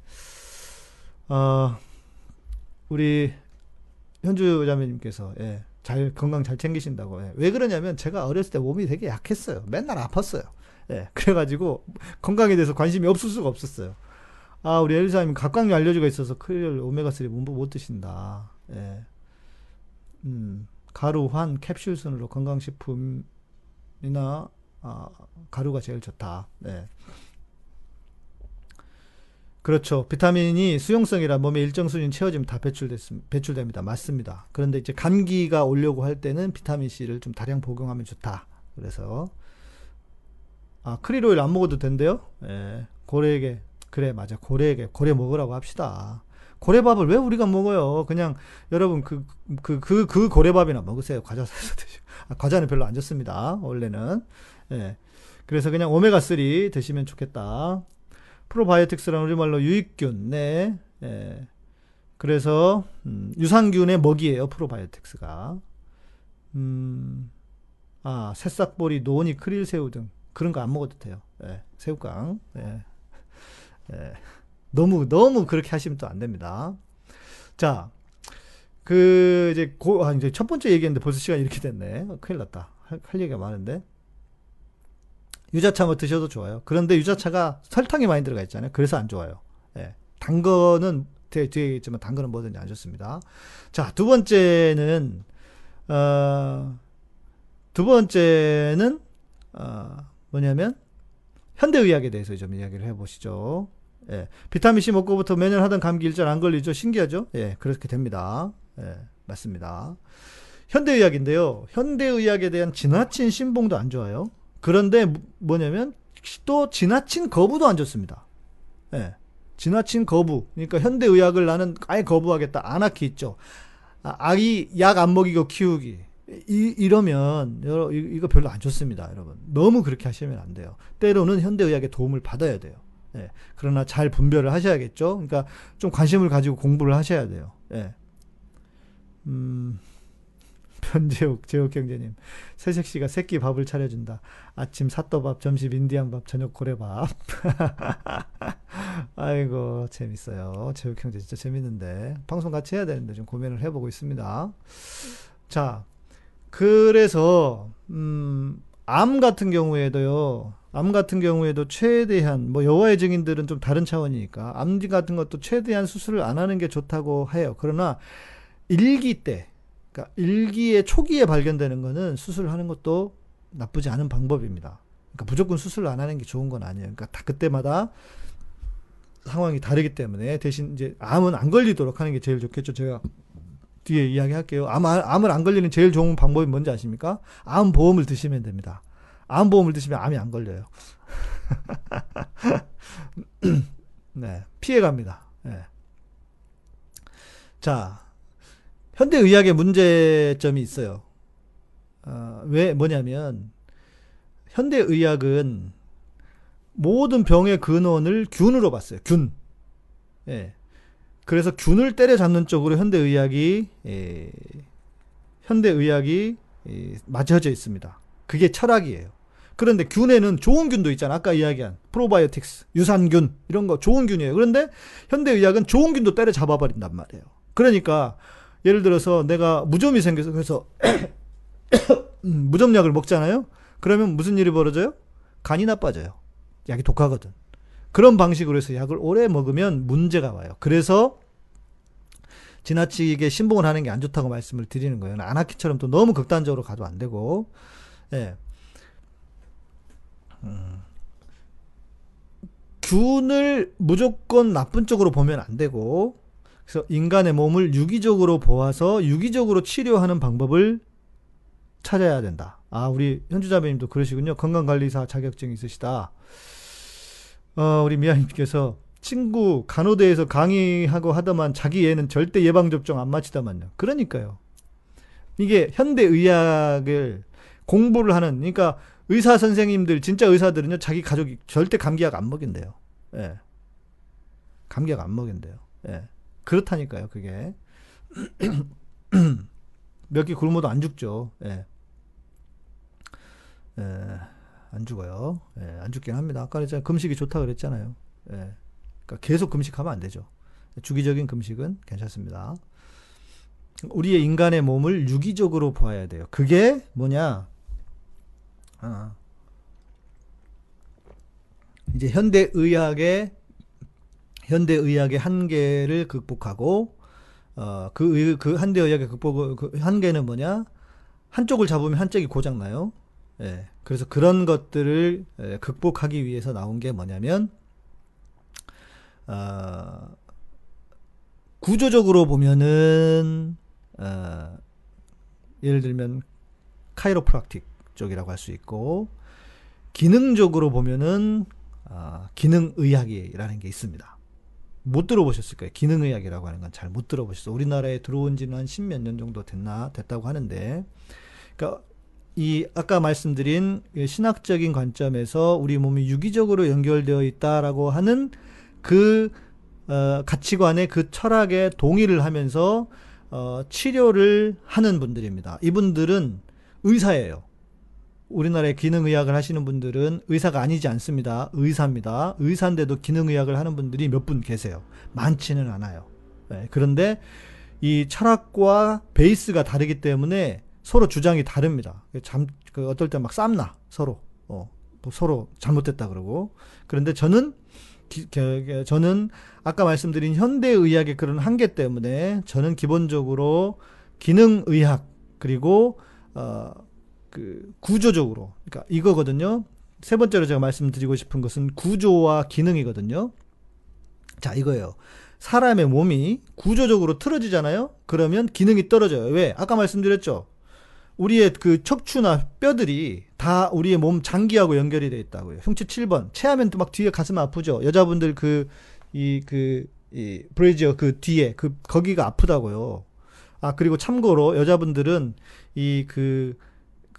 어, 우리 현주 자매님께서 예. 잘 건강 잘 챙기신다고. 예. 왜 그러냐면 제가 어렸을 때 몸이 되게 약했어요. 맨날 아팠어요. 예. 그래가지고 건강에 대해서 관심이 없을 수가 없었어요. 아, 우리 엘리사님 각광류 알려주가 있어서 크릴 오메가 3 문부 못 드신다. 예. 음, 가루, 환, 캡슐 순으로 건강식품이나, 아, 가루가 제일 좋다. 네. 그렇죠. 비타민이 수용성이라 몸에 일정 수준 채워지면 다 배출됐, 배출됩니다. 맞습니다. 그런데 이제 감기가 오려고 할 때는 비타민C를 좀 다량 복용하면 좋다. 그래서, 아, 크릴 오일 안 먹어도 된대요? 예. 고래에게 그래, 맞아. 고래에게, 고래 먹으라고 합시다. 고래밥을 왜 우리가 먹어요? 그냥, 여러분, 그, 그, 그, 그 고래밥이나 먹으세요. 과자 사서 드시고. 아, 과자는 별로 안 좋습니다. 원래는. 예. 그래서 그냥 오메가 3 드시면 좋겠다. 프로바이오틱스라는 우리말로 유익균, 네. 예. 그래서, 음, 유산균의 먹이에요. 프로바이오틱스가. 음, 아, 새싹보리, 노니, 크릴새우 등. 그런 거 안 먹어도 돼요. 예. 새우깡. 예. 예, 너무 너무 그렇게 하시면 또 안 됩니다. 자, 그 이제 고, 아, 이제 첫 번째 얘기했는데 벌써 시간이 이렇게 됐네. 어, 큰일 났다. 할, 할 얘기가 많은데. 유자차 뭐 드셔도 좋아요. 그런데 유자차가 설탕이 많이 들어가 있잖아요. 그래서 안 좋아요. 예. 단 거는 뒤에, 뒤에 있지만 단 거는 뭐든지 안 좋습니다. 자, 두 번째는 어, 두 번째는 어, 뭐냐면 현대의학에 대해서 좀 이야기를 해보시죠. 예, 비타민C 먹고부터 매년 하던 감기 일절 안 걸리죠? 신기하죠? 예, 그렇게 됩니다. 예, 맞습니다. 현대의학인데요. 현대의학에 대한 지나친 신봉도 안 좋아요. 그런데 뭐냐면 또 지나친 거부도 안 좋습니다. 예, 지나친 거부. 그러니까 현대의학을 나는 아예 거부하겠다. 아나키 있죠. 아, 아이 약안 먹이고 키우기. 이, 이러면 여러, 이거 별로 안 좋습니다, 여러분. 너무 그렇게 하시면 안 돼요. 때로는 현대의학의 도움을 받아야 돼요. 예. 그러나 잘 분별을 하셔야겠죠. 그러니까 좀 관심을 가지고 공부를 하셔야 돼요. 예. 음, 변재욱, 재욱 형제님. 새색 씨가 새끼 밥을 차려준다. 아침 사또밥, 점심 인디안밥, 저녁 고래밥. 아이고, 재밌어요. 재욱 형제 진짜 재밌는데. 방송 같이 해야 되는데 좀 고민을 해보고 있습니다. 자, 그래서 음, 암 같은 경우에도요. 암 같은 경우에도 최대한 뭐 여호와의 증인들은 좀 다른 차원이니까 암 같은 것도 최대한 수술을 안 하는 게 좋다고 해요. 그러나 일기 때, 그러니까 일기의 초기에 발견되는 거는 수술하는 것도 나쁘지 않은 방법입니다. 그러니까 무조건 수술을 안 하는 게 좋은 건 아니에요. 그러니까 다 그때마다 상황이 다르기 때문에 대신 이제 암은 안 걸리도록 하는 게 제일 좋겠죠. 제가 뒤에 이야기할게요. 암, 암을 안 걸리는 제일 좋은 방법이 뭔지 아십니까? 암 보험을 드시면 됩니다. 암 보험을 드시면 암이 안 걸려요. 네, 피해 갑니다. 네. 자, 현대 의학의 문제점이 있어요. 어, 왜 뭐냐면 현대 의학은 모든 병의 근원을 균으로 봤어요. 균. 예. 그래서 균을 때려잡는 쪽으로 현대의학이 예, 현대의학이 예, 맞춰져 있습니다. 그게 철학이에요. 그런데 균에는 좋은 균도 있잖아. 아까 이야기한 프로바이오틱스, 유산균 이런 거 좋은 균이에요. 그런데 현대의학은 좋은 균도 때려잡아 버린단 말이에요. 그러니까 예를 들어서 내가 무좀이 생겨서 그래서 음, 무좀약을 먹잖아요. 그러면 무슨 일이 벌어져요? 간이 나빠져요. 약이 독하거든. 그런 방식으로 해서 약을 오래 먹으면 문제가 와요. 그래서 지나치게 신봉을 하는 게 안 좋다고 말씀을 드리는 거예요. 아나키처럼 또 너무 극단적으로 가도 안 되고, 예. 음. 균을 무조건 나쁜 쪽으로 보면 안 되고, 그래서 인간의 몸을 유기적으로 보아서 유기적으로 치료하는 방법을 찾아야 된다. 아, 우리 현주자매님도 그러시군요. 건강관리사 자격증 있으시다. 어, 우리 미아님께서 친구 간호대에서 강의하고 하더만 자기 애는 절대 예방접종 안 마치다만요. 그러니까요. 이게 현대의학을 공부를 하는, 그러니까 의사 선생님들, 진짜 의사들은요, 자기 가족이 절대 감기약 안 먹인대요. 예. 감기약 안 먹인대요. 예. 그렇다니까요, 그게. 몇 개 굶어도 안 죽죠. 예. 예. 안 죽어요. 예. 안 죽긴 합니다. 아까 그랬잖아요. 금식이 좋다 그랬잖아요. 예. 그러니까 계속 금식하면 안 되죠. 주기적인 금식은 괜찮습니다. 우리의 인간의 몸을 유기적으로 보아야 돼요. 그게 뭐냐? 아. 이제 현대 의학의 현대 의학의 한계를 극복하고 어그 그 현대 의학의 극복 그 한계는 뭐냐? 한쪽을 잡으면 한쪽이 고장 나요. 예. 그래서 그런 것들을 예, 극복하기 위해서 나온 게 뭐냐면 어, 구조적으로 보면은 어, 예를 들면 카이로프락틱 쪽이라고 할 수 있고 기능적으로 보면은 어, 기능의학이라는 게 있습니다. 못 들어보셨을 거예요. 기능의학이라고 하는 건 잘 못 들어보셨어요. 우리나라에 들어온 지는 한 십몇 년 정도 됐나 됐다고 하는데, 그러니까 이 아까 말씀드린 신학적인 관점에서 우리 몸이 유기적으로 연결되어 있다라고 하는 그 어, 가치관의 그 철학에 동의를 하면서 어, 치료를 하는 분들입니다. 이분들은 의사예요. 우리나라의 기능의학을 하시는 분들은 의사가 아니지 않습니다. 의사입니다. 의사인데도 기능의학을 하는 분들이 몇 분 계세요. 많지는 않아요. 네, 그런데 이 철학과 베이스가 다르기 때문에 서로 주장이 다릅니다. 잠, 그 어떨 때 막 쌈나, 서로. 어, 뭐 서로 잘못됐다 그러고. 그런데 저는 기, 겨, 저는 아까 말씀드린 현대의학의 그런 한계 때문에 저는 기본적으로 기능의학 그리고 어, 그 구조적으로 그러니까 이거거든요. 세 번째로 제가 말씀드리고 싶은 것은 구조와 기능이거든요. 자, 이거예요. 사람의 몸이 구조적으로 틀어지잖아요? 그러면 기능이 떨어져요. 왜? 아까 말씀드렸죠? 우리의 그 척추나 뼈들이 다 우리의 몸 장기하고 연결이 돼 있다고요. 흉치 7번. 체하면 또 막 뒤에 가슴 아프죠. 여자분들 그, 이, 그, 이, 브레이지어 그 뒤에, 그, 거기가 아프다고요. 아, 그리고 참고로 여자분들은 이, 그,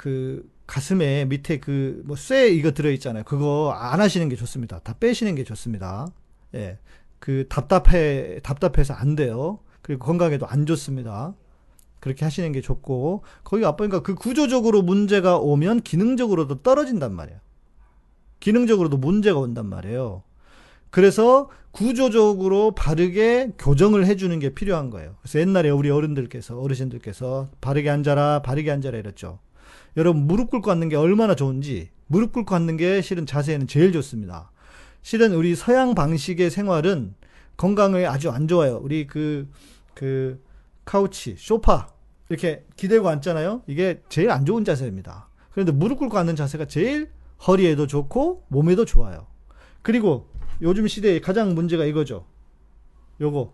그, 가슴에 밑에 그, 뭐, 쇠 이거 들어 있잖아요. 그거 안 하시는 게 좋습니다. 다 빼시는 게 좋습니다. 예. 그, 답답해, 답답해서 안 돼요. 그리고 건강에도 안 좋습니다. 그렇게 하시는 게 좋고 거기 아프니까 그 구조적으로 문제가 오면 기능적으로도 떨어진단 말이에요. 기능적으로도 문제가 온단 말이에요. 그래서 구조적으로 바르게 교정을 해주는 게 필요한 거예요. 그래서 옛날에 우리 어른들께서 어르신들께서 바르게 앉아라, 바르게 앉아라 이랬죠. 여러분 무릎 꿇고 앉는 게 얼마나 좋은지 무릎 꿇고 앉는 게 실은 자세는 제일 좋습니다. 실은 우리 서양 방식의 생활은 건강에 아주 안 좋아요. 우리 그, 그, 카우치, 소파 이렇게 기대고 앉잖아요. 이게 제일 안 좋은 자세입니다. 그런데 무릎 꿇고 앉는 자세가 제일 허리에도 좋고 몸에도 좋아요. 그리고 요즘 시대에 가장 문제가 이거죠. 요거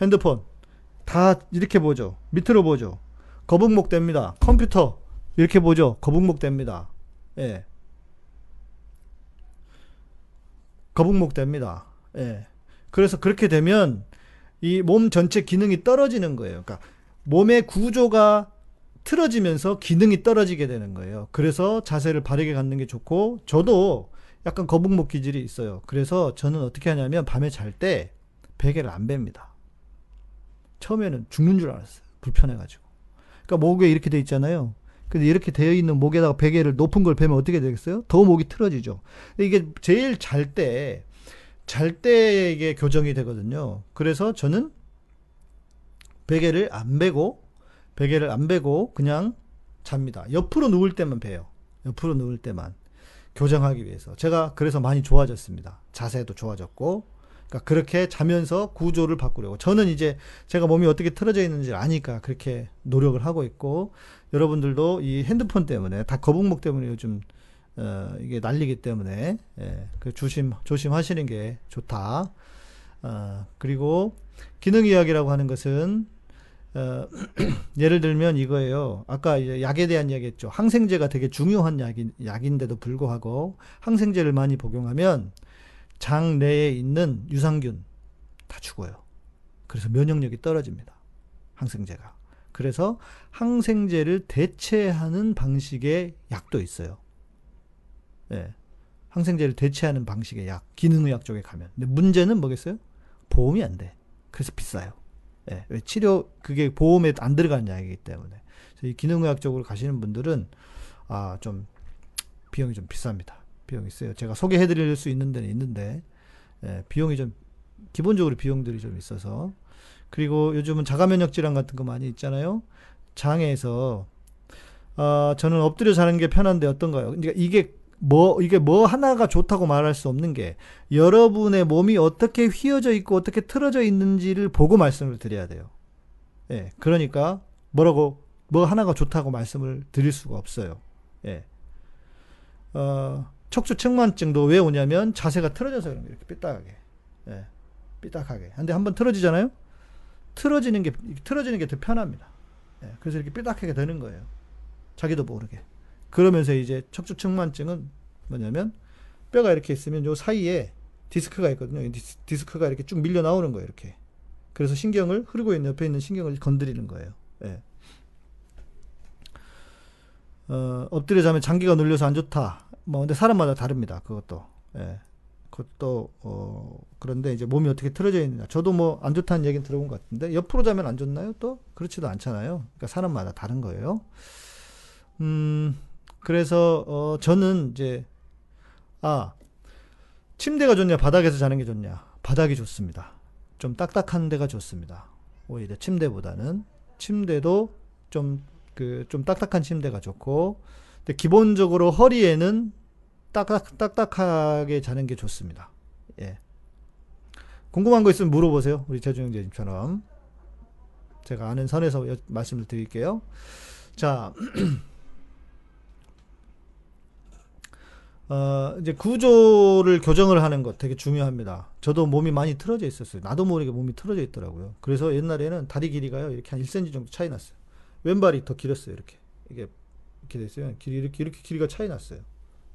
핸드폰 다 이렇게 보죠. 밑으로 보죠. 거북목 됩니다. 컴퓨터 이렇게 보죠. 거북목 됩니다. 예. 거북목 됩니다. 예. 그래서 그렇게 되면 이 몸 전체 기능이 떨어지는 거예요. 그러니까 몸의 구조가 틀어지면서 기능이 떨어지게 되는 거예요. 그래서 자세를 바르게 갖는 게 좋고 저도 약간 거북목 기질이 있어요. 그래서 저는 어떻게 하냐면 밤에 잘 때 베개를 안 뱁니다. 처음에는 죽는 줄 알았어요. 불편해가지고. 그러니까 목에 이렇게 돼 있잖아요. 근데 이렇게 되어 있는 목에다가 베개를 높은 걸 베면 어떻게 되겠어요? 더 목이 틀어지죠. 이게 제일 잘 때 잘 때 이게 교정이 되거든요. 그래서 저는 베개를 안 베고 베개를 안 베고 그냥 잡니다. 옆으로 누울 때만 베요. 옆으로 누울 때만 교정하기 위해서. 제가 그래서 많이 좋아졌습니다. 자세도 좋아졌고. 그러니까 그렇게 자면서 구조를 바꾸려고. 저는 이제 제가 몸이 어떻게 틀어져 있는지 아니까 그렇게 노력을 하고 있고 여러분들도 이 핸드폰 때문에 다 거북목 때문에 요즘 어, 이게 날리기 때문에 예, 그 조심 조심하시는 게 좋다. 어, 그리고 기능 이야기라고 하는 것은 어, 예를 들면 이거예요. 아까 약에 대한 이야기했죠. 항생제가 되게 중요한 약인, 약인데도 불구하고 항생제를 많이 복용하면 장 내에 있는 유산균 다 죽어요. 그래서 면역력이 떨어집니다. 항생제가. 그래서 항생제를 대체하는 방식의 약도 있어요. 예. 항생제를 대체하는 방식의 약, 기능의학 쪽에 가면. 근데 문제는 뭐겠어요? 보험이 안 돼. 그래서 비싸요. 예. 왜 치료, 그게 보험에 안 들어가는 약이기 때문에. 이 기능의학 쪽으로 가시는 분들은, 아, 좀, 비용이 좀 비쌉니다. 비용이 있어요. 제가 소개해 드릴 수 있는 데는 있는데, 예, 비용이 좀, 기본적으로 비용들이 좀 있어서. 그리고 요즘은 자가 면역 질환 같은 거 많이 있잖아요. 장에서, 아, 저는 엎드려 자는 게 편한데 어떤가요? 그러니까 이게 뭐 이게 뭐 하나가 좋다고 말할 수 없는 게 여러분의 몸이 어떻게 휘어져 있고 어떻게 틀어져 있는지를 보고 말씀을 드려야 돼요. 예. 그러니까 뭐라고 뭐 하나가 좋다고 말씀을 드릴 수가 없어요. 예. 어, 척추 측만증도 왜 오냐면 자세가 틀어져서 그런 거예요. 이렇게 삐딱하게. 예. 삐딱하게. 근데 한번 틀어지잖아요? 틀어지는 게 틀어지는 게 더 편합니다. 예. 그래서 이렇게 삐딱하게 되는 거예요. 자기도 모르게. 그러면서 이제 척추 측만증은 뭐냐면 뼈가 이렇게 있으면 요 사이에 디스크가 있거든요. 디스크가 이렇게 쭉 밀려 나오는 거예요. 이렇게. 그래서 신경을 흐르고 있는 옆에 있는 신경을 건드리는 거예요. 예. 어, 엎드려 자면 장기가 눌려서 안 좋다. 뭐 근데 사람마다 다릅니다. 그것도. 예. 그것도 어 그런데 이제 몸이 어떻게 틀어져 있느냐. 저도 뭐 안 좋다는 얘기는 들어본 것 같은데 옆으로 자면 안 좋나요? 또 그렇지도 않잖아요. 그러니까 사람마다 다른 거예요. 음 그래서 어 저는 이제 아 침대가 좋냐 바닥에서 자는 게 좋냐 바닥이 좋습니다. 좀 딱딱한 데가 좋습니다. 오히려 침대보다는 침대도 좀 그 좀 딱딱한 침대가 좋고 근데 기본적으로 허리에는 딱딱 딱딱하게 자는 게 좋습니다. 예. 궁금한 거 있으면 물어보세요. 우리 최준영제님처럼 제가 아는 선에서 말씀을 드릴게요. 자. 어, 이제 구조를 교정을 하는 것 되게 중요합니다. 저도 몸이 많이 틀어져 있었어요. 나도 모르게 몸이 틀어져 있더라고요. 그래서 옛날에는 다리 길이가요, 이렇게 한 1cm 정도 차이 났어요. 왼발이 더 길었어요, 이렇게. 이게, 이렇게 됐어요. 길이, 이렇게, 이렇게 길이가 차이 났어요.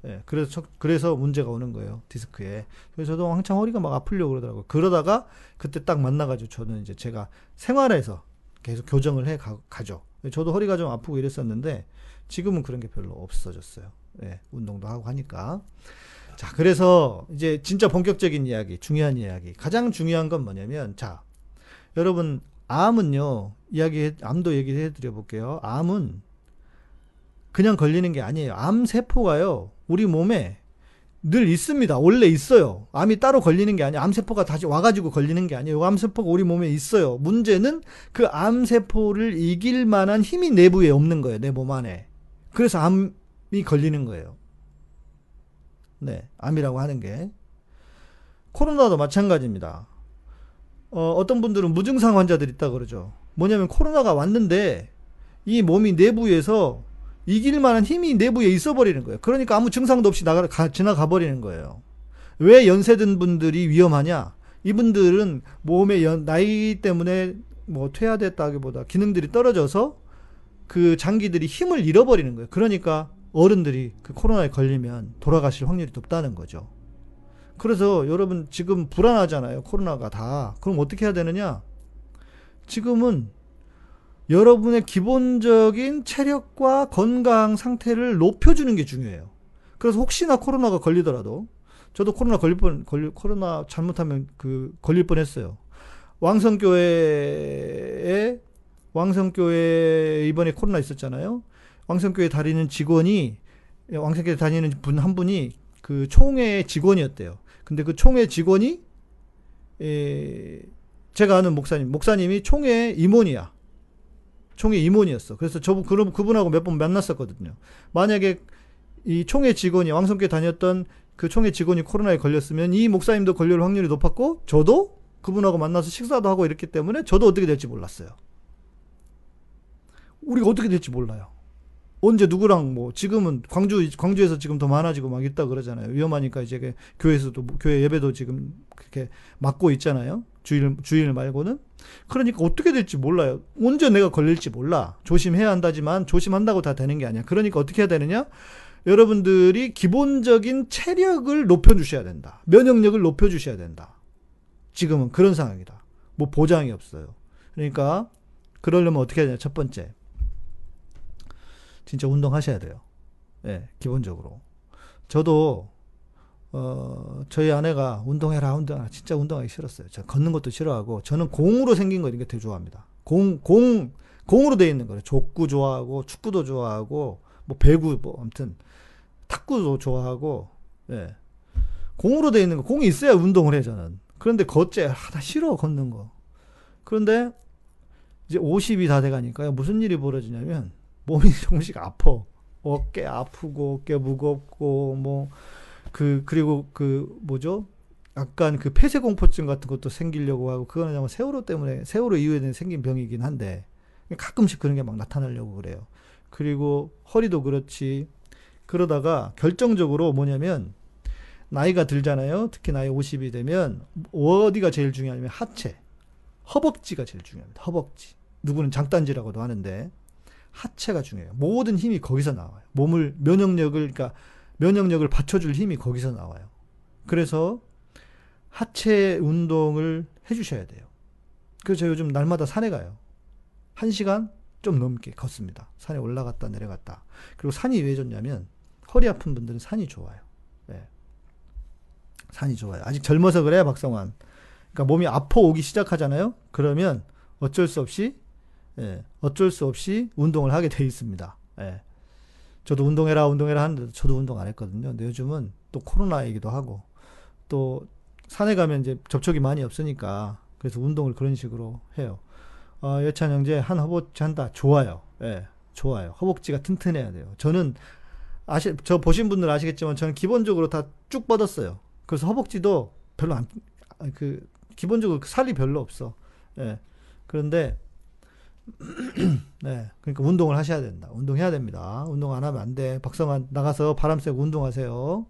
예, 그래서, 저, 그래서 문제가 오는 거예요, 디스크에. 그래서 저도 한창 허리가 막 아프려고 그러더라고요. 그러다가 그때 딱 만나가지고 저는 이제 제가 생활에서 계속 교정을 해 가, 가죠. 저도 허리가 좀 아프고 이랬었는데 지금은 그런 게 별로 없어졌어요. 예, 운동도 하고 하니까. 자, 그래서 이제 진짜 본격적인 이야기, 중요한 이야기. 가장 중요한 건 뭐냐면, 자, 여러분, 암은요, 이야기, 암도 얘기해 드려 볼게요. 암은 그냥 걸리는 게 아니에요. 암 세포가요, 우리 몸에 늘 있습니다. 원래 있어요. 암이 따로 걸리는 게 아니에요. 암세포가 다시 와가지고 걸리는 게 아니에요. 암세포가 우리 몸에 있어요. 문제는 그 암세포를 이길 만한 힘이 내부에 없는 거예요. 내 몸 안에. 그래서 암, 이 걸리는 거예요. 네, 암이라고 하는 게. 코로나도 마찬가지입니다. 어, 어떤 분들은 무증상 환자들 있다 그러죠. 뭐냐면 코로나가 왔는데 이 몸이 내부에서 이길 만한 힘이 내부에 있어 버리는 거예요. 그러니까 아무 증상도 없이 나가, 가, 지나가 버리는 거예요. 왜 연세 든 분들이 위험하냐? 이분들은 몸의 연, 나이 때문에 뭐 퇴화됐다기보다 기능들이 떨어져서 그 장기들이 힘을 잃어버리는 거예요. 그러니까 어른들이 그 코로나에 걸리면 돌아가실 확률이 높다는 거죠. 그래서 여러분 지금 불안하잖아요. 코로나가 다. 그럼 어떻게 해야 되느냐? 지금은 여러분의 기본적인 체력과 건강 상태를 높여주는 게 중요해요. 그래서 혹시나 코로나가 걸리더라도 저도 코로나 걸릴 뻔, 걸릴, 코로나 잘못하면 그 걸릴 뻔 했어요. 왕성교회에, 왕성교회 이번에 코로나 있었잖아요. 왕성교회 다니는 직원이 왕성교회 다니는 분 한 분이 그 총회 직원이었대요. 근데 그 총회 직원이 에, 제가 아는 목사님, 목사님이 총회 임원이야. 총회 임원이었어. 그래서 저분 그럼 그분하고 몇 번 만났었거든요. 만약에 이 총회 직원이 왕성교회 다녔던 그 총회 직원이 코로나에 걸렸으면 이 목사님도 걸릴 확률이 높았고 저도 그분하고 만나서 식사도 하고 이랬기 때문에 저도 어떻게 될지 몰랐어요. 우리가 어떻게 될지 몰라요. 언제 누구랑 뭐 지금은 광주 광주에서 지금 더 많아지고 막 있다 그러잖아요. 위험하니까 이제 그 교회에서도 뭐 교회 예배도 지금 그렇게 막고 있잖아요. 주일, 주일 말고는. 그러니까 어떻게 될지 몰라요. 언제 내가 걸릴지 몰라. 조심해야 한다지만 조심한다고 다 되는 게 아니야. 그러니까 어떻게 해야 되느냐? 여러분들이 기본적인 체력을 높여 주셔야 된다. 면역력을 높여 주셔야 된다. 지금은 그런 상황이다. 뭐 보장이 없어요. 그러니까 그러려면 어떻게 해야 되냐? 첫 번째. 진짜 운동하셔야 돼요. 예, 네, 기본적으로. 저도 어, 저희 아내가 운동해라, 운동해라. 진짜 운동하기 싫었어요. 저 걷는 것도 싫어하고, 저는 공으로 생긴 거 이런 게 되게 좋아합니다. 공, 공, 공으로 돼 있는 거예요. 족구 좋아하고, 축구도 좋아하고, 뭐 배구, 뭐, 아무튼, 탁구도 좋아하고, 예. 공으로 돼 있는 거, 공이 있어야 운동을 해, 저는. 그런데 걷재, 아, 나 싫어, 걷는 거. 그런데, 이제 50이 다 돼가니까 무슨 일이 벌어지냐면, 몸이 조금씩 아파. 어깨 아프고, 어깨 무겁고, 뭐, 그 그리고 그 뭐죠? 약간 그 폐쇄 공포증 같은 것도 생기려고 하고 그거는 아마 세월호 때문에 세월호 이후에 생긴 병이긴 한데 가끔씩 그런 게 막 나타나려고 그래요. 그리고 허리도 그렇지. 그러다가 결정적으로 뭐냐면 나이가 들잖아요. 특히 나이 50이 되면 어디가 제일 중요하냐면 하체, 허벅지가 제일 중요합니다. 허벅지. 누구는 장단지라고도 하는데 하체가 중요해요. 모든 힘이 거기서 나와요. 몸을 면역력을 그러니까 면역력을 받쳐줄 힘이 거기서 나와요. 그래서 하체 운동을 해주셔야 돼요. 그래서 저 요즘 날마다 산에 가요. 한 시간 좀 넘게 걷습니다. 산에 올라갔다 내려갔다. 그리고 산이 왜 좋냐면 허리 아픈 분들은 산이 좋아요. 네. 산이 좋아요. 아직 젊어서 그래 박성환. 그러니까 몸이 아파 오기 시작하잖아요. 그러면 어쩔 수 없이 예, 어쩔 수 없이 운동을 하게 돼 있습니다. 예. 저도 운동해라 운동해라 하는데 저도 운동 안 했거든요. 근데 요즘은 또 코로나이기도 하고 또 산에 가면 이제 접촉이 많이 없으니까 그래서 운동을 그런 식으로 해요. 어, 여찬 형제 한 허벅지 한다 좋아요. 예, 좋아요. 허벅지가 튼튼해야 돼요. 저는 아시 저 보신 분들 아시겠지만 저는 기본적으로 다 쭉 뻗었어요. 그래서 허벅지도 별로 안 그 기본적으로 살이 별로 없어. 예. 그런데 네. 그러니까 운동을 하셔야 된다. 운동해야 됩니다. 운동 안 하면 안 돼. 박성환 나가서 바람 쐬고 운동하세요.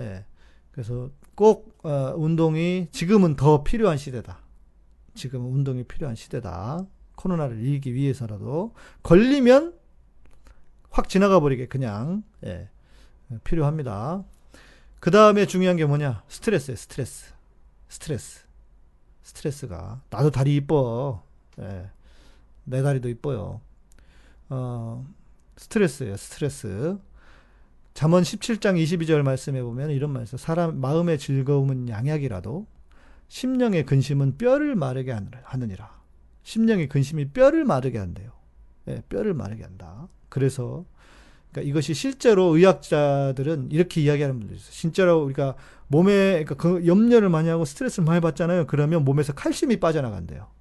예. 네. 그래서 꼭 어, 운동이 지금은 더 필요한 시대다. 지금은 운동이 필요한 시대다. 코로나를 이기기 위해서라도 걸리면 확 지나가 버리게 그냥 예. 필요합니다. 그 다음에 중요한 게 뭐냐? 스트레스예 스트레스. 스트레스. 스트레스가 나도 다리 이뻐. 예. 내 다리도 이뻐요. 어, 스트레스예요, 스트레스. 잠언 17장 22절 말씀에 보면 이런 말씀. 사람 마음의 즐거움은 양약이라도 심령의 근심은 뼈를 마르게 하느니라. 심령의 근심이 뼈를 마르게 한대요. 네, 뼈를 마르게 한다. 그래서 그러니까 이것이 실제로 의학자들은 이렇게 이야기하는 분들이 있어요. 진짜로 우리가 몸에 그러니까 그 염려를 많이 하고 스트레스를 많이 받잖아요. 그러면 몸에서 칼슘이 빠져나간대요.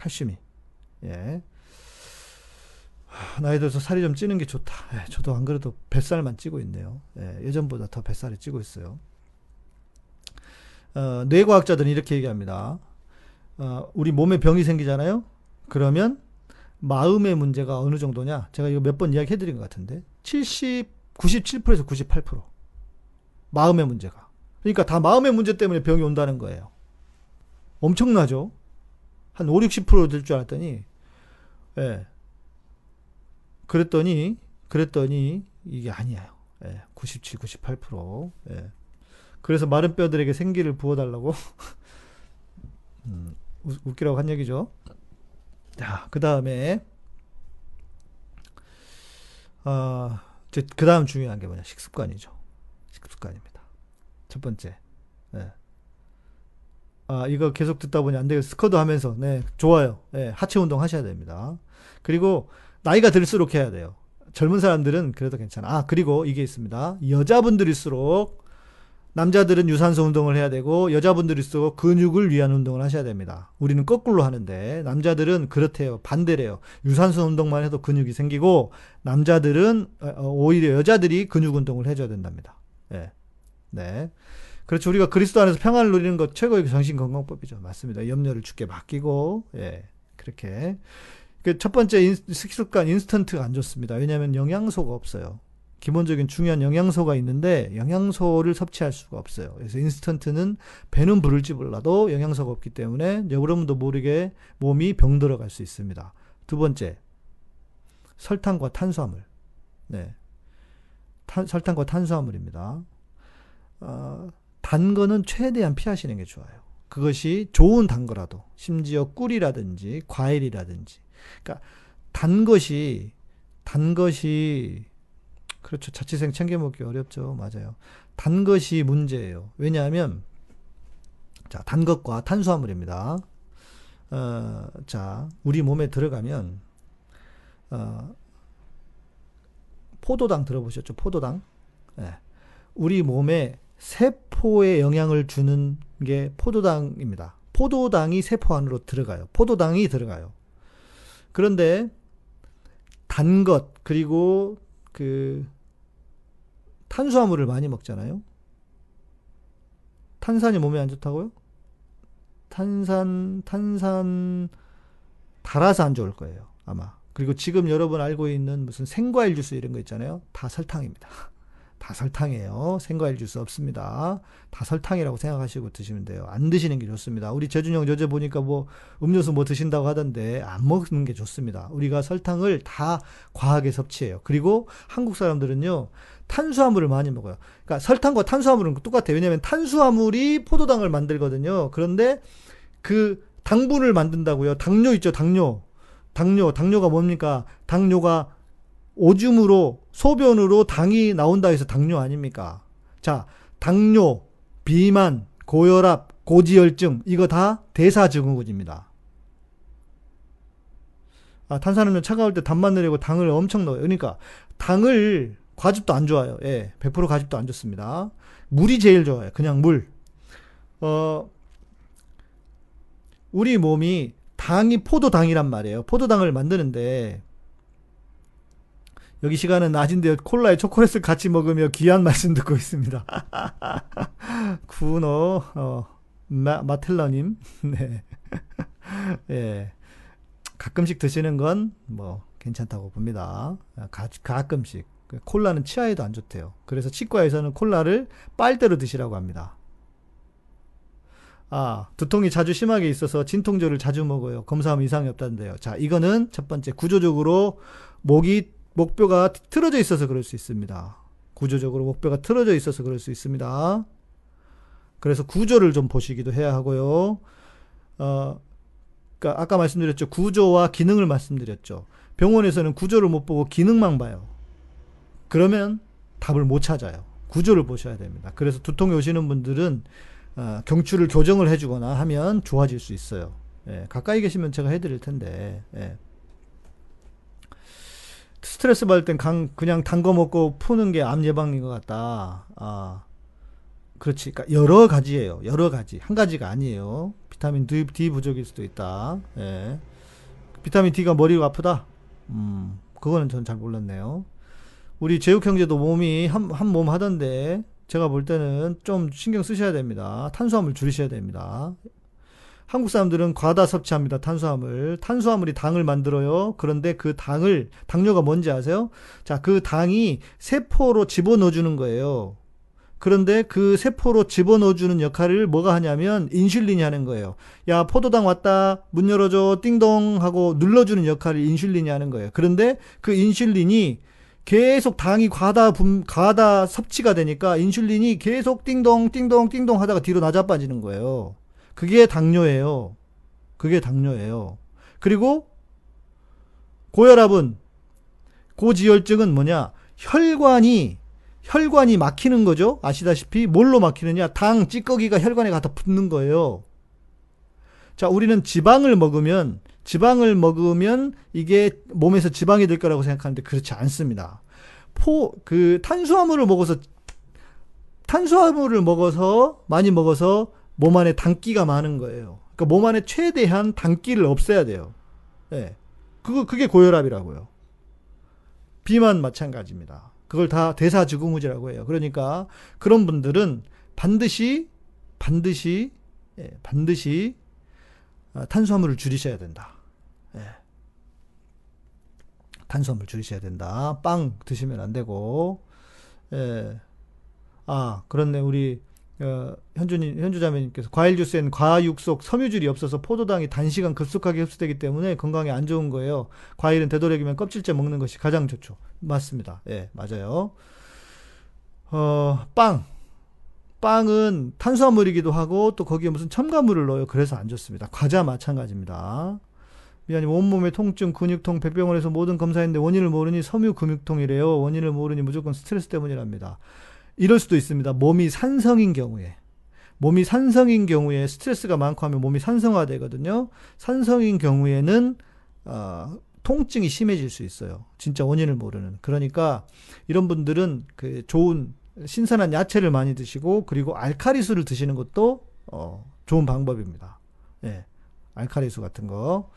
예. 칼슘이. 예. 나이 들어서 살이 좀 찌는 게 좋다. 예, 저도 안 그래도 뱃살만 찌고 있네요. 예, 예전보다 더 뱃살이 찌고 있어요. 어, 뇌과학자들은 이렇게 얘기합니다. 어, 우리 몸에 병이 생기잖아요? 그러면 마음의 문제가 어느 정도냐? 제가 이거 몇 번 이야기 해드린 것 같은데. 70, 97%에서 98%. 마음의 문제가. 그러니까 다 마음의 문제 때문에 병이 온다는 거예요. 엄청나죠? 한 5, 60%될 줄 알았더니, 예. 그랬더니, 그랬더니, 이게 아니에요. 예. 97, 98%. 예. 그래서 마른 뼈들에게 생기를 부어달라고, 음, 웃기라고 한 얘기죠. 자, 그 다음에, 아, 그 다음 중요한 게 뭐냐. 식습관이죠. 식습관입니다. 첫 번째. 예. 아, 이거 계속 듣다 보니 안 되겠어. 스쿼드 하면서, 네, 좋아요. 네, 하체 운동 하셔야 됩니다. 그리고, 나이가 들수록 해야 돼요. 젊은 사람들은 그래도 괜찮아. 아, 그리고 이게 있습니다. 여자분들일수록, 남자들은 유산소 운동을 해야 되고, 여자분들일수록 근육을 위한 운동을 하셔야 됩니다. 우리는 거꾸로 하는데, 남자들은 그렇대요. 반대래요. 유산소 운동만 해도 근육이 생기고, 남자들은, 어, 어, 오히려 여자들이 근육 운동을 해줘야 된답니다. 네. 네. 그렇죠. 우리가 그리스도 안에서 평안을 누리는 것 최고의 정신 건강법이죠. 맞습니다. 염려를 죽게 맡기고, 예, 그렇게. 그 첫 번째 인, 식습관 인스턴트가 안 좋습니다. 왜냐하면 영양소가 없어요. 기본적인 중요한 영양소가 있는데 영양소를 섭취할 수가 없어요. 그래서 인스턴트는 배는 부를지 몰라도 영양소가 없기 때문에 여러분도 모르게 몸이 병들어 갈 수 있습니다. 두 번째, 설탕과 탄수화물. 네. 탄, 설탕과 탄수화물입니다. 어, 단 거는 최대한 피하시는 게 좋아요. 그것이 좋은 단 거라도, 심지어 꿀이라든지 과일이라든지. 그러니까 단 것이, 단 것이 그렇죠. 자취생 챙겨 먹기 어렵죠. 맞아요. 단 것이 문제예요. 왜냐하면 자, 단 것과 탄수화물입니다. 어, 자, 우리 몸에 들어가면 어, 포도당 들어보셨죠? 포도당. 네. 우리 몸에 세포에 영향을 주는 게 포도당입니다. 포도당이 세포 안으로 들어가요. 포도당이 들어가요. 그런데 단 것, 그리고 그 탄수화물을 많이 먹잖아요. 탄산이 몸에 안 좋다고요? 탄산 탄산 달아서 안 좋을 거예요. 아마. 그리고 지금 여러분 알고 있는 무슨 생과일 주스 이런 거 있잖아요. 다 설탕입니다. 다 설탕이에요. 생과일 주스 없습니다. 다 설탕이라고 생각하시고 드시면 돼요. 안 드시는 게 좋습니다. 우리 재준형 저제 보니까 뭐 음료수 뭐 드신다고 하던데 안 먹는 게 좋습니다. 우리가 설탕을 다 과하게 섭취해요. 그리고 한국 사람들은요. 탄수화물을 많이 먹어요. 그러니까 설탕과 탄수화물은 똑같아요. 왜냐하면 탄수화물이 포도당을 만들거든요. 그런데 그 당분을 만든다고요. 당뇨 있죠, 당뇨. 당뇨, 당뇨가 뭡니까? 당뇨가 오줌으로 소변으로 당이 나온다 해서 당뇨 아닙니까? 자, 당뇨, 비만, 고혈압, 고지혈증 이거 다 대사 증후군입니다. 아, 탄산음료 차가울 때 담만 내리고 당을 엄청 넣어요. 그러니까 당을 과즙도 안 좋아요. 예, 100% 과즙도 안 좋습니다. 물이 제일 좋아요. 그냥 물. 어, 우리 몸이 당이 포도당이란 말이에요. 포도당을 만드는데 여기 시간은 낮인데 콜라에 초콜릿을 같이 먹으며 귀한 말씀 듣고 있습니다. 구노 어, 마, 마텔러님, 네, 예, 가끔씩 드시는 건 뭐 괜찮다고 봅니다. 가, 가끔씩 콜라는 치아에도 안 좋대요. 그래서 치과에서는 콜라를 빨대로 드시라고 합니다. 아, 두통이 자주 심하게 있어서 진통제를 자주 먹어요. 검사하면 이상이 없다는데요. 자, 이거는 첫 번째 구조적으로 목이 목뼈가 틀어져 있어서 그럴 수 있습니다. 구조적으로 목뼈가 틀어져 있어서 그럴 수 있습니다. 그래서 구조를 좀 보시기도 해야 하고요. 어, 그러니까 아까 말씀드렸죠. 구조와 기능을 말씀드렸죠. 병원에서는 구조를 못 보고 기능만 봐요. 그러면 답을 못 찾아요. 구조를 보셔야 됩니다. 그래서 두통이 오시는 분들은 어, 경추를 교정을 해주거나 하면 좋아질 수 있어요. 예, 가까이 계시면 제가 해드릴 텐데. 예. 스트레스 받을 땐 강, 그냥 단 거 먹고 푸는 게 암 예방인 것 같다. 아, 그렇지. 그러니까 여러 가지예요. 여러 가지. 한 가지가 아니에요. 비타민 D, D 부족일 수도 있다. 예. 비타민 D가 머리가 아프다. 음, 그거는 전 잘 몰랐네요. 우리 제육 형제도 몸이 한, 한 몸 하던데, 제가 볼 때는 좀 신경 쓰셔야 됩니다. 탄수화물 줄이셔야 됩니다. 한국 사람들은 과다 섭취합니다. 탄수화물. 탄수화물이 당을 만들어요. 그런데 그 당을, 당뇨가 뭔지 아세요? 자, 그 당이 세포로 집어넣어 주는 거예요. 그런데 그 세포로 집어넣어 주는 역할을 뭐가 하냐면 인슐린이 하는 거예요. 야, 포도당 왔다. 문 열어 줘. 띵동 하고 눌러 주는 역할을 인슐린이 하는 거예요. 그런데 그 인슐린이 계속 당이 과다 분, 과다 섭취가 되니까 인슐린이 계속 띵동, 띵동, 띵동 하다가 뒤로 낮아 빠지는 거예요. 그게 당뇨예요. 그게 당뇨예요. 그리고 고혈압은 고지혈증은 뭐냐? 혈관이 혈관이 막히는 거죠. 아시다시피 뭘로 막히느냐? 당 찌꺼기가 혈관에 가다 붙는 거예요. 자, 우리는 지방을 먹으면 지방을 먹으면 이게 몸에서 지방이 될 거라고 생각하는데 그렇지 않습니다. 포 그 탄수화물을 먹어서 탄수화물을 먹어서 많이 먹어서 몸 안에 단기가 많은 거예요. 그러니까 몸 안에 최대한 단기를 없애야 돼요. 예. 네. 그거 그게 고혈압이라고요. 비만 마찬가지입니다. 그걸 다 대사증후군이라고 해요. 그러니까 그런 분들은 반드시 반드시 예, 반드시 아, 탄수화물을 줄이셔야 된다. 예. 탄수화물 줄이셔야 된다. 빵 드시면 안 되고 예. 아, 그렇네. 우리 어, 현주님, 현주자매님께서 과일 주스엔 과육 속 섬유질이 없어서 포도당이 단시간 급속하게 흡수되기 때문에 건강에 안 좋은 거예요. 과일은 되도록이면 껍질째 먹는 것이 가장 좋죠. 맞습니다. 예, 맞아요. 어, 빵. 빵은 탄수화물이기도 하고 또 거기에 무슨 첨가물을 넣어요. 그래서 안 좋습니다. 과자 마찬가지입니다. 미안님 온몸의 통증, 근육통, 백병원에서 모든 검사했는데 원인을 모르니 섬유 근육통이래요. 원인을 모르니 무조건 스트레스 때문이랍니다. 이럴 수도 있습니다. 몸이 산성인 경우에. 몸이 산성인 경우에 스트레스가 많고 하면 몸이 산성화되거든요. 산성인 경우에는 어, 통증이 심해질 수 있어요. 진짜 원인을 모르는. 그러니까 이런 분들은 그 좋은 신선한 야채를 많이 드시고 그리고 알카리수를 드시는 것도 어, 좋은 방법입니다. 예. 알카리수 같은 거.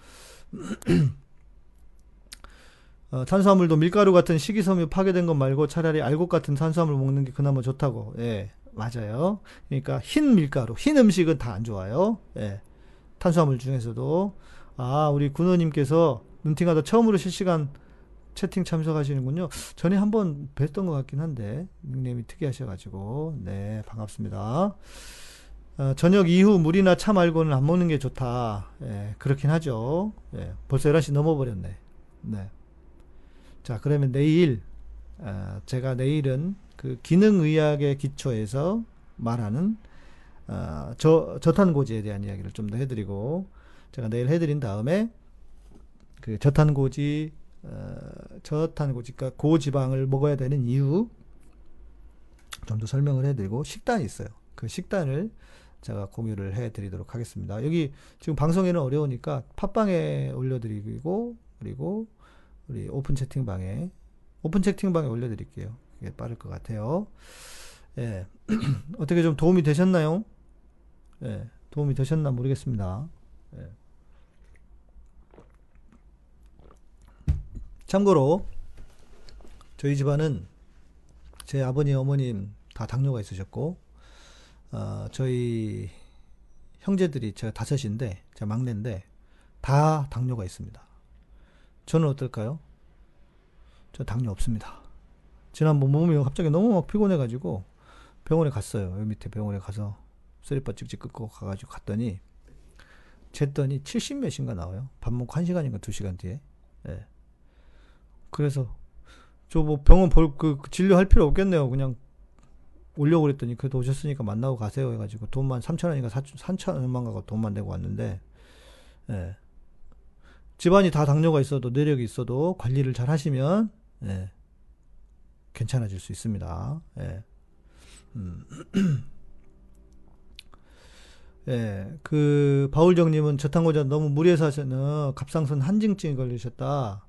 어, 탄수화물도 밀가루 같은 식이섬유 파괴된 것 말고 차라리 알곡 같은 탄수화물 먹는 게 그나마 좋다고. 예, 맞아요. 그러니까 흰 밀가루, 흰 음식은 다 안 좋아요. 예, 탄수화물 중에서도. 아, 우리 군호님께서 눈팅하다 처음으로 실시간 채팅 참석하시는군요. 전에 한번 뵀던 것 같긴 한데, 닉네임이 특이하셔가지고, 네, 반갑습니다. 어, 저녁 이후 물이나 차 말고는 안 먹는 게 좋다. 예, 그렇긴 하죠. 예, 벌써 11시 넘어버렸네. 네. 자, 그러면 내일, 어, 제가 내일은 그 기능의학의 기초에서 말하는, 어, 저, 저탄고지에 대한 이야기를 좀 더 해드리고, 제가 내일 해드린 다음에, 그 저탄고지, 어, 저탄고지, 그러니까 고지방을 먹어야 되는 이유, 좀 더 설명을 해드리고, 식단이 있어요. 그 식단을 제가 공유를 해드리도록 하겠습니다. 여기 지금 방송에는 어려우니까 팟빵에 올려드리고, 그리고 우리 오픈 채팅방에 오픈 채팅방에 올려드릴게요. 그게 빠를 것 같아요. 예. 어떻게 좀 도움이 되셨나요? 예. 도움이 되셨나 모르겠습니다. 예. 참고로 저희 집안은 제 아버님, 어머님 다 당뇨가 있으셨고 어, 저희 형제들이 제가 다섯인데 제가 막내인데 다 당뇨가 있습니다. 저는 어떨까요? 저 당뇨 없습니다. 지난번 몸이 갑자기 너무 막 피곤해가지고 병원에 갔어요. 여기 밑에 병원에 가서 쓰리빠 찍찍 끊고 가가지고 갔더니 쟀더니 70 몇인가 나와요. 밥 먹고 1시간인가 2시간 뒤에. 예. 그래서 저 뭐 병원 볼그 진료할 필요 없겠네요. 그냥 오려고 그랬더니 그래도 오셨으니까 만나고 가세요 해가지고 돈만 3천 원인가 4천 원만 가고 돈만 내고 왔는데 예. 집안이 다 당뇨가 있어도 내력이 있어도 관리를 잘 하시면 예, 괜찮아질 수 있습니다. 예. 음. 예, 그 바울정님은 저탄고자 너무 무리해서 하셔는 갑상선 한증증이 걸리셨다.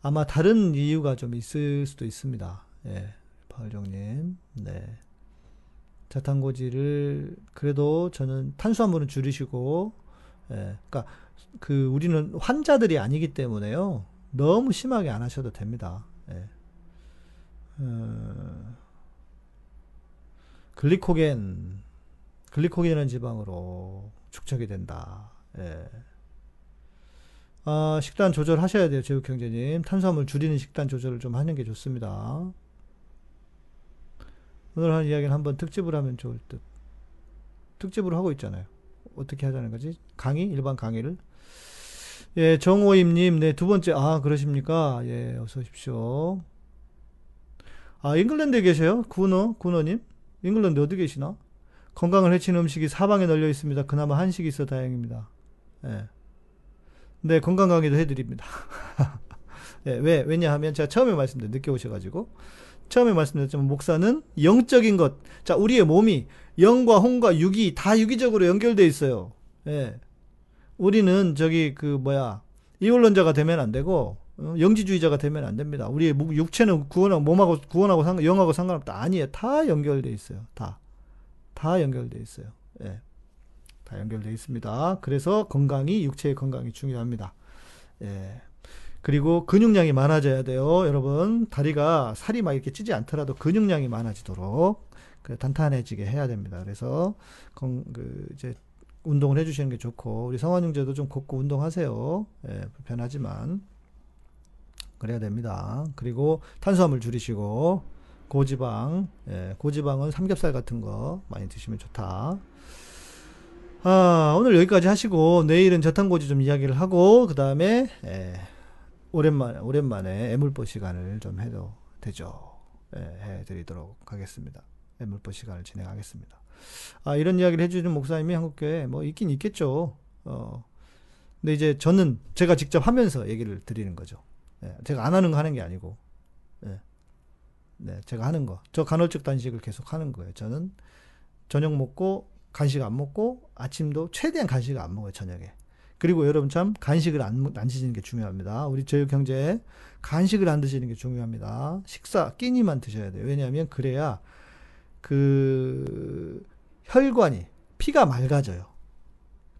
아마 다른 이유가 좀 있을 수도 있습니다. 예, 바울정님, 네. 자탄고지를 그래도 저는 탄수화물은 줄이시고, 예, 그러니까 그 우리는 환자들이 아니기 때문에요. 너무 심하게 안 하셔도 됩니다. 예. 어, 글리코겐, 글리코겐은 지방으로 축적이 된다. 예. 아, 식단 조절하셔야 돼요, 제육형제님. 탄수화물 줄이는 식단 조절을 좀 하는 게 좋습니다. 오늘 한 이야기는 한번 특집을 하면 좋을 듯. 특집으로 하고 있잖아요. 어떻게 하자는 거지? 강의? 일반 강의를? 예, 정호임님, 네, 두 번째, 아, 그러십니까? 예, 어서 오십시오. 아, 잉글랜드에 계세요? 군어, 군어님? 잉글랜드 어디 계시나? 건강을 해치는 음식이 사방에 널려 있습니다. 그나마 한식이 있어 다행입니다. 예. 네, 건강 강의도 해드립니다. 예, 왜? 왜냐하면 제가 처음에 말씀드린 늦게 오셔가지고. 처음에 말씀드렸지만 목사는 영적인 것. 자, 우리의 몸이 영과 홍과 육이 다 유기적으로 연결돼 있어요. 예. 우리는 저기 그 뭐야 이원론자가 되면 안 되고 어, 영지주의자가 되면 안 됩니다. 우리의 육체는 구원하고 몸하고 구원하고 상관 영하고 상관없다. 아니에요. 다 연결돼 있어요. 다. 다 연결돼 있어요. 예. 다 연결돼 있습니다. 그래서 건강이 육체의 건강이 중요합니다. 예. 그리고 근육량이 많아져야 돼요. 여러분, 다리가 살이 막 이렇게 찌지 않더라도 근육량이 많아지도록 그 단단해지게 해야 됩니다. 그래서 건, 그 이제 운동을 해주시는 게 좋고 우리 성환 형제도 좀 걷고 운동하세요. 예, 불편하지만 그래야 됩니다. 그리고 탄수화물 줄이시고 고지방. 예, 고지방은 삼겹살 같은 거 많이 드시면 좋다. 아, 오늘 여기까지 하시고 내일은 저탄고지 좀 이야기를 하고 그 다음에 예, 오랜만에 오랜만에 애물보 시간을 좀 해도 되죠. 예, 해드리도록 하겠습니다. 애물보 시간을 진행하겠습니다. 아, 이런 이야기를 해주는 목사님이 한국교회 뭐 있긴 있겠죠. 어, 근데 이제 저는 제가 직접 하면서 얘기를 드리는 거죠. 예, 제가 안 하는 거 하는 게 아니고, 예, 네, 제가 하는 거. 저 간헐적 단식을 계속 하는 거예요. 저는 저녁 먹고 간식 안 먹고 아침도 최대한 간식을 안 먹어요, 저녁에. 그리고 여러분 참 간식을 안, 안 드시는 게 중요합니다. 우리 저육 형제 간식을 안 드시는 게 중요합니다. 식사 끼니만 드셔야 돼요. 왜냐하면 그래야 그 혈관이 피가 맑아져요.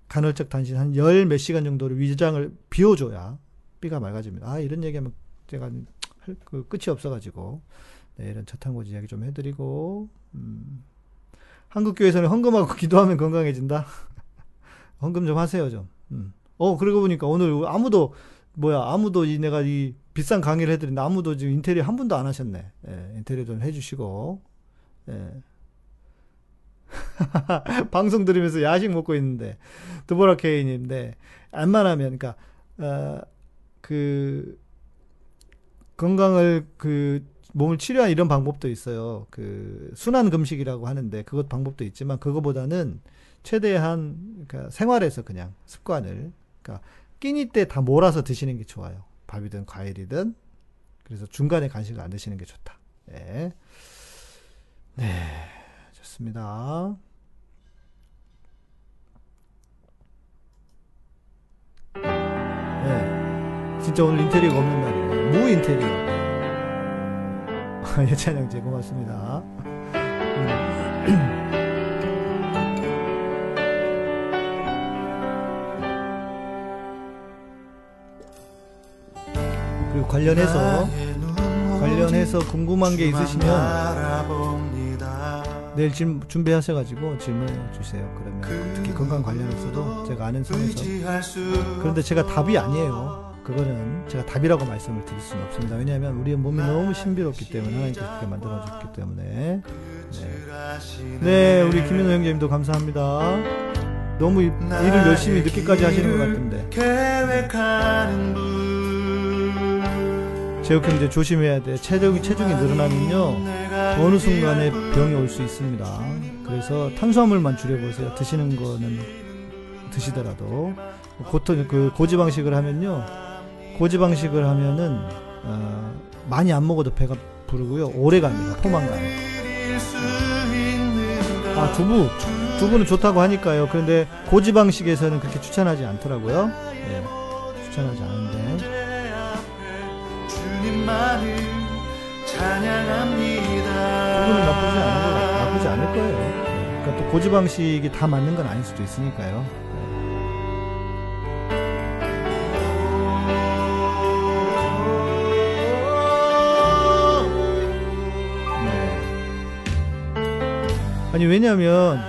간헐적 단신 한 열 몇 시간 정도를 위장을 비워줘야 피가 맑아집니다. 아 이런 얘기하면 제가 할그 끝이 없어가지고 네, 이런 저탄고지 이야기 좀 해드리고 음, 한국 교회에서는 헌금하고 기도하면 건강해진다. 헌금 좀 하세요 좀. 음. 어 그러고 보니까 오늘 아무도 뭐야 아무도 이 내가 이 비싼 강의를 해드린데 아무도 지금 인테리어 한 분도 안 하셨네. 예, 인테리어 좀 해주시고. 예. 방송 들으면서 야식 먹고 있는데 드보라 케이님, 네 안만하면 그러니까 어, 그 건강을 그 몸을 치료한 이런 방법도 있어요. 그 순환 금식이라고 하는데 그것 방법도 있지만 그거보다는 최대한 그러니까 생활에서 그냥 습관을 그러니까 끼니 때 다 몰아서 드시는 게 좋아요. 밥이든 과일이든 그래서 중간에 간식을 안 드시는 게 좋다. 네. 네. 좋습니다. 네. 진짜 오늘 인테리어가 없는 날이에요. 무 인테리어. 예찬영제 고맙습니다. 음. 그리고 관련해서 관련해서 궁금한 게 있으시면 내일 질 준비하셔가지고 질문해 주세요. 그러면 특히 건강 관련해서도 제가 아는 선에서 그런데 제가 답이 아니에요. 그거는 제가 답이라고 말씀을 드릴 수는 없습니다. 왜냐하면 우리의 몸이 너무 신비롭기 때문에 하나님께서 그렇게 만들어줬기 때문에 네, 네 우리 김민호 형제님도 감사합니다. 너무 일 을 열심히 늦게까지 하시는 것 같은데 제육 형제 조심해야 돼. 체중이 체중이 늘어나면요 어느 순간에 병이 올 수 있습니다. 그래서 탄수화물만 줄여보세요. 드시는 거는 드시더라도 고토 그 고지방식을 하면요 고지방식을 하면은 어, 많이 안 먹어도 배가 부르고요 오래 갑니다. 포만감. 아 두부 두부는 좋다고 하니까요. 그런데 고지방식에서는 그렇게 추천하지 않더라고요. 네, 추천하지 않은데. 이거는 나쁘지 않은 거 나쁘지 않을 거예요. 그러니까 또 고지 방식이 다 맞는 건 아닐 수도 있으니까요. 네. 아니 왜냐면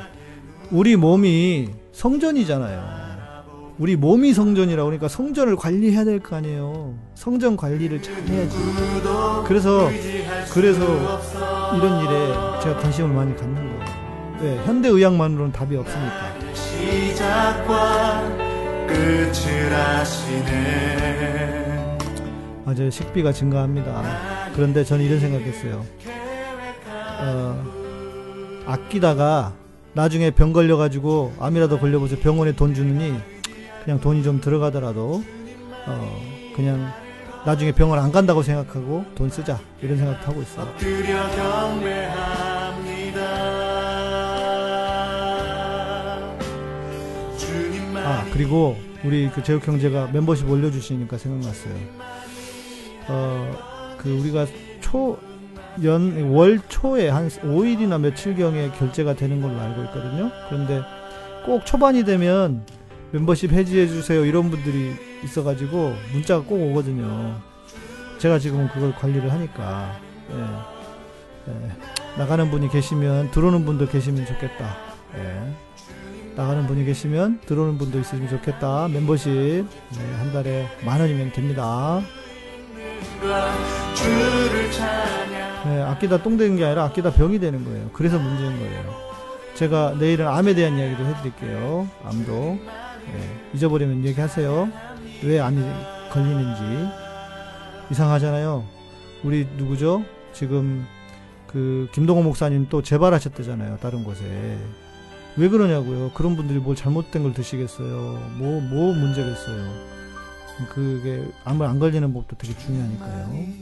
우리 몸이 성전이잖아요. 우리 몸이 성전이라고 그러니까 성전을 관리해야 될 거 아니에요. 성전 관리를 잘 해야지. 그래서 그래서 이런 일에 제가 관심을 많이 갖는 거예요. 왜? 현대 의학만으로는 답이 없으니까. 맞아요. 식비가 증가합니다. 그런데 저는 이런 생각했어요. 어, 아끼다가 나중에 병 걸려가지고 암이라도 걸려보세요. 병원에 돈 주느니 그냥 돈이 좀 들어가더라도 어 그냥 나중에 병원 안 간다고 생각하고 돈 쓰자 이런 생각 하고 있어요. 아 그리고 우리 그 제육 형제가 멤버십 올려주시니까 생각났어요. 어 그 우리가 초 연 월 초에 한 5일이나 며칠 경에 결제가 되는 걸로 알고 있거든요. 그런데 꼭 초반이 되면 멤버십 해지해 주세요 이런 분들이 있어가지고 문자가 꼭 오거든요. 제가 지금 그걸 관리를 하니까 예. 예. 나가는 분이 계시면 들어오는 분도 계시면 좋겠다. 예. 나가는 분이 계시면 들어오는 분도 있으면 좋겠다. 멤버십 네, 한 달에 만 원이면 됩니다. 네, 아끼다 똥 되는 게 아니라 아끼다 병이 되는 거예요. 그래서 문제인 거예요. 제가 내일은 암에 대한 이야기도 해드릴게요. 암도 네, 잊어버리면 얘기하세요. 왜 암이 걸리는지 이상하잖아요. 우리 누구죠? 지금 그 김동호 목사님 또 재발하셨다잖아요. 다른 곳에 왜 그러냐고요. 그런 분들이 뭘 잘못된 걸 드시겠어요. 뭐 뭐 문제겠어요. 그게 암을 안 걸리는 법도 되게 중요하니까요. 네.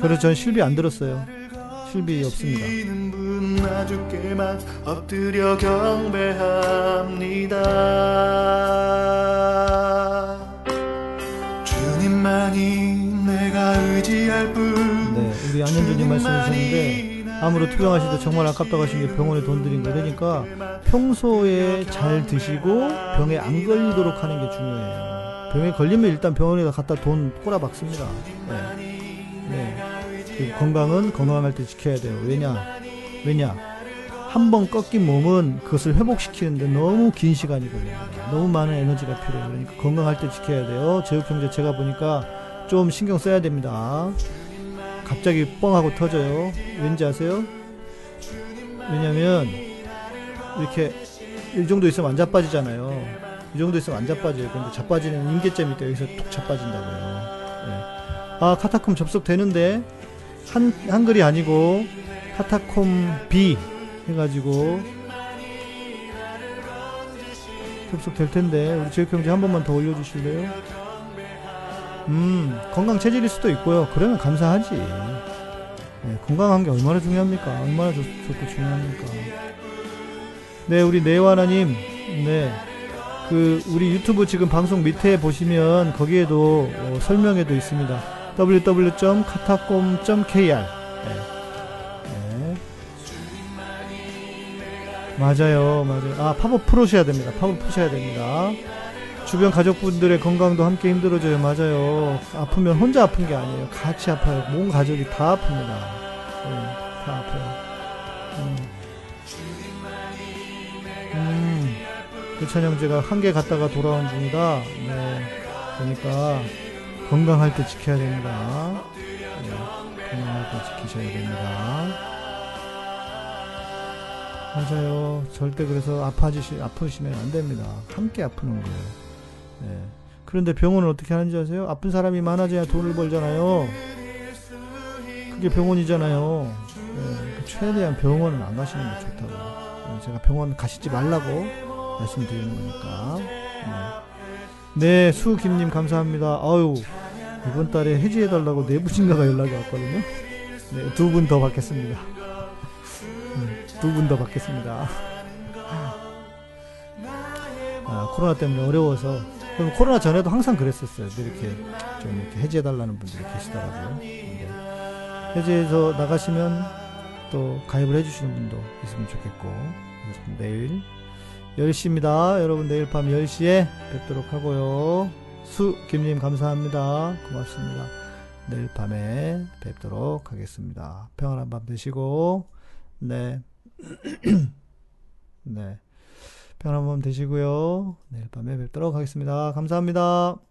그래서 전 실비 안 들었어요. 실비 없습니다. 엎드려 경배합니다. 주님만이 내가 의지할 뿐. 네, 우리 안현주님 말씀하셨는데 암으로 투병하실 때 정말 아깝다고 하신 게 병원에 돈 들인 거 그러니까 평소에 잘 드시고 병에 안 걸리도록 하는 게 중요해요. 병에 걸리면 일단 병원에다 갖다 돈 꼬라박습니다. 네. 네. 건강은 건강할 때 지켜야 돼요. 왜냐? 왜냐? 한 번 꺾인 몸은 그것을 회복시키는데 너무 긴 시간이 걸려요. 너무 많은 에너지가 필요해요. 그러니까 건강할 때 지켜야 돼요. 제육형제 제가 보니까 좀 신경 써야 됩니다. 갑자기 뻥하고 터져요. 왠지 아세요? 왜냐면 이렇게 이 정도 있으면 안 자빠지잖아요. 이 정도 있으면 안 자빠져요. 근데 자빠지는 임계점이 있다. 여기서 툭 자빠진다고요. 네. 아 카타콤 접속되는데 한 한글이 아니고 카타콤 B 해가지고 접속될 텐데 우리 지역형제 한 번만 더 올려주실래요? 음, 건강 체질일 수도 있고요. 그러면 감사하지. 네, 건강한 게 얼마나 중요합니까? 얼마나 좋, 좋고 중요합니까? 네, 우리 네와나님, 네. 그, 우리 유튜브 지금 방송 밑에 보시면 거기에도 어, 설명에도 있습니다. www.katacom.kr. 네. 네. 맞아요, 맞아요. 아, 팝업 풀으셔야 됩니다. 팝업 푸셔야 됩니다. 주변 가족분들의 건강도 함께 힘들어져요. 맞아요. 아프면 혼자 아픈 게 아니에요. 같이 아파요. 몸 가족이 다 아픕니다. 네, 다 아파요. 음. 음, 유찬 형제가 한 개 갔다가 돌아온 중이다. 네, 그러니까 건강할 때 지켜야 됩니다. 네, 건강할 때 지키셔야 됩니다. 맞아요. 절대 그래서 아파지시, 아프시면 안 됩니다. 함께 아프는 거예요. 네. 그런데 병원은 어떻게 하는지 아세요? 아픈 사람이 많아져야 돈을 벌잖아요. 그게 병원이잖아요. 네. 최대한 병원은 안 가시는 게 좋다고. 네. 제가 병원 가시지 말라고 말씀드리는 거니까. 네, 네 수김님 감사합니다. 아유, 이번 달에 해지해달라고 내부진가가 연락이 왔거든요. 네, 두 분 더 받겠습니다. 음, 두분 더 받겠습니다. 아, 코로나 때문에 어려워서 그럼 코로나 전에도 항상 그랬었어요. 이렇게 좀 이렇게 해지해달라는 분들이 계시더라고요. 네. 해지해서 나가시면 또 가입을 해주시는 분도 있으면 좋겠고. 내일 10시입니다. 여러분 내일 밤 10시에 뵙도록 하고요. 수, 김님 감사합니다. 고맙습니다. 내일 밤에 뵙도록 하겠습니다. 평안한 밤 되시고, 네. 네. 편한 밤 되시고요. 내일 밤에 뵙도록 하겠습니다. 감사합니다.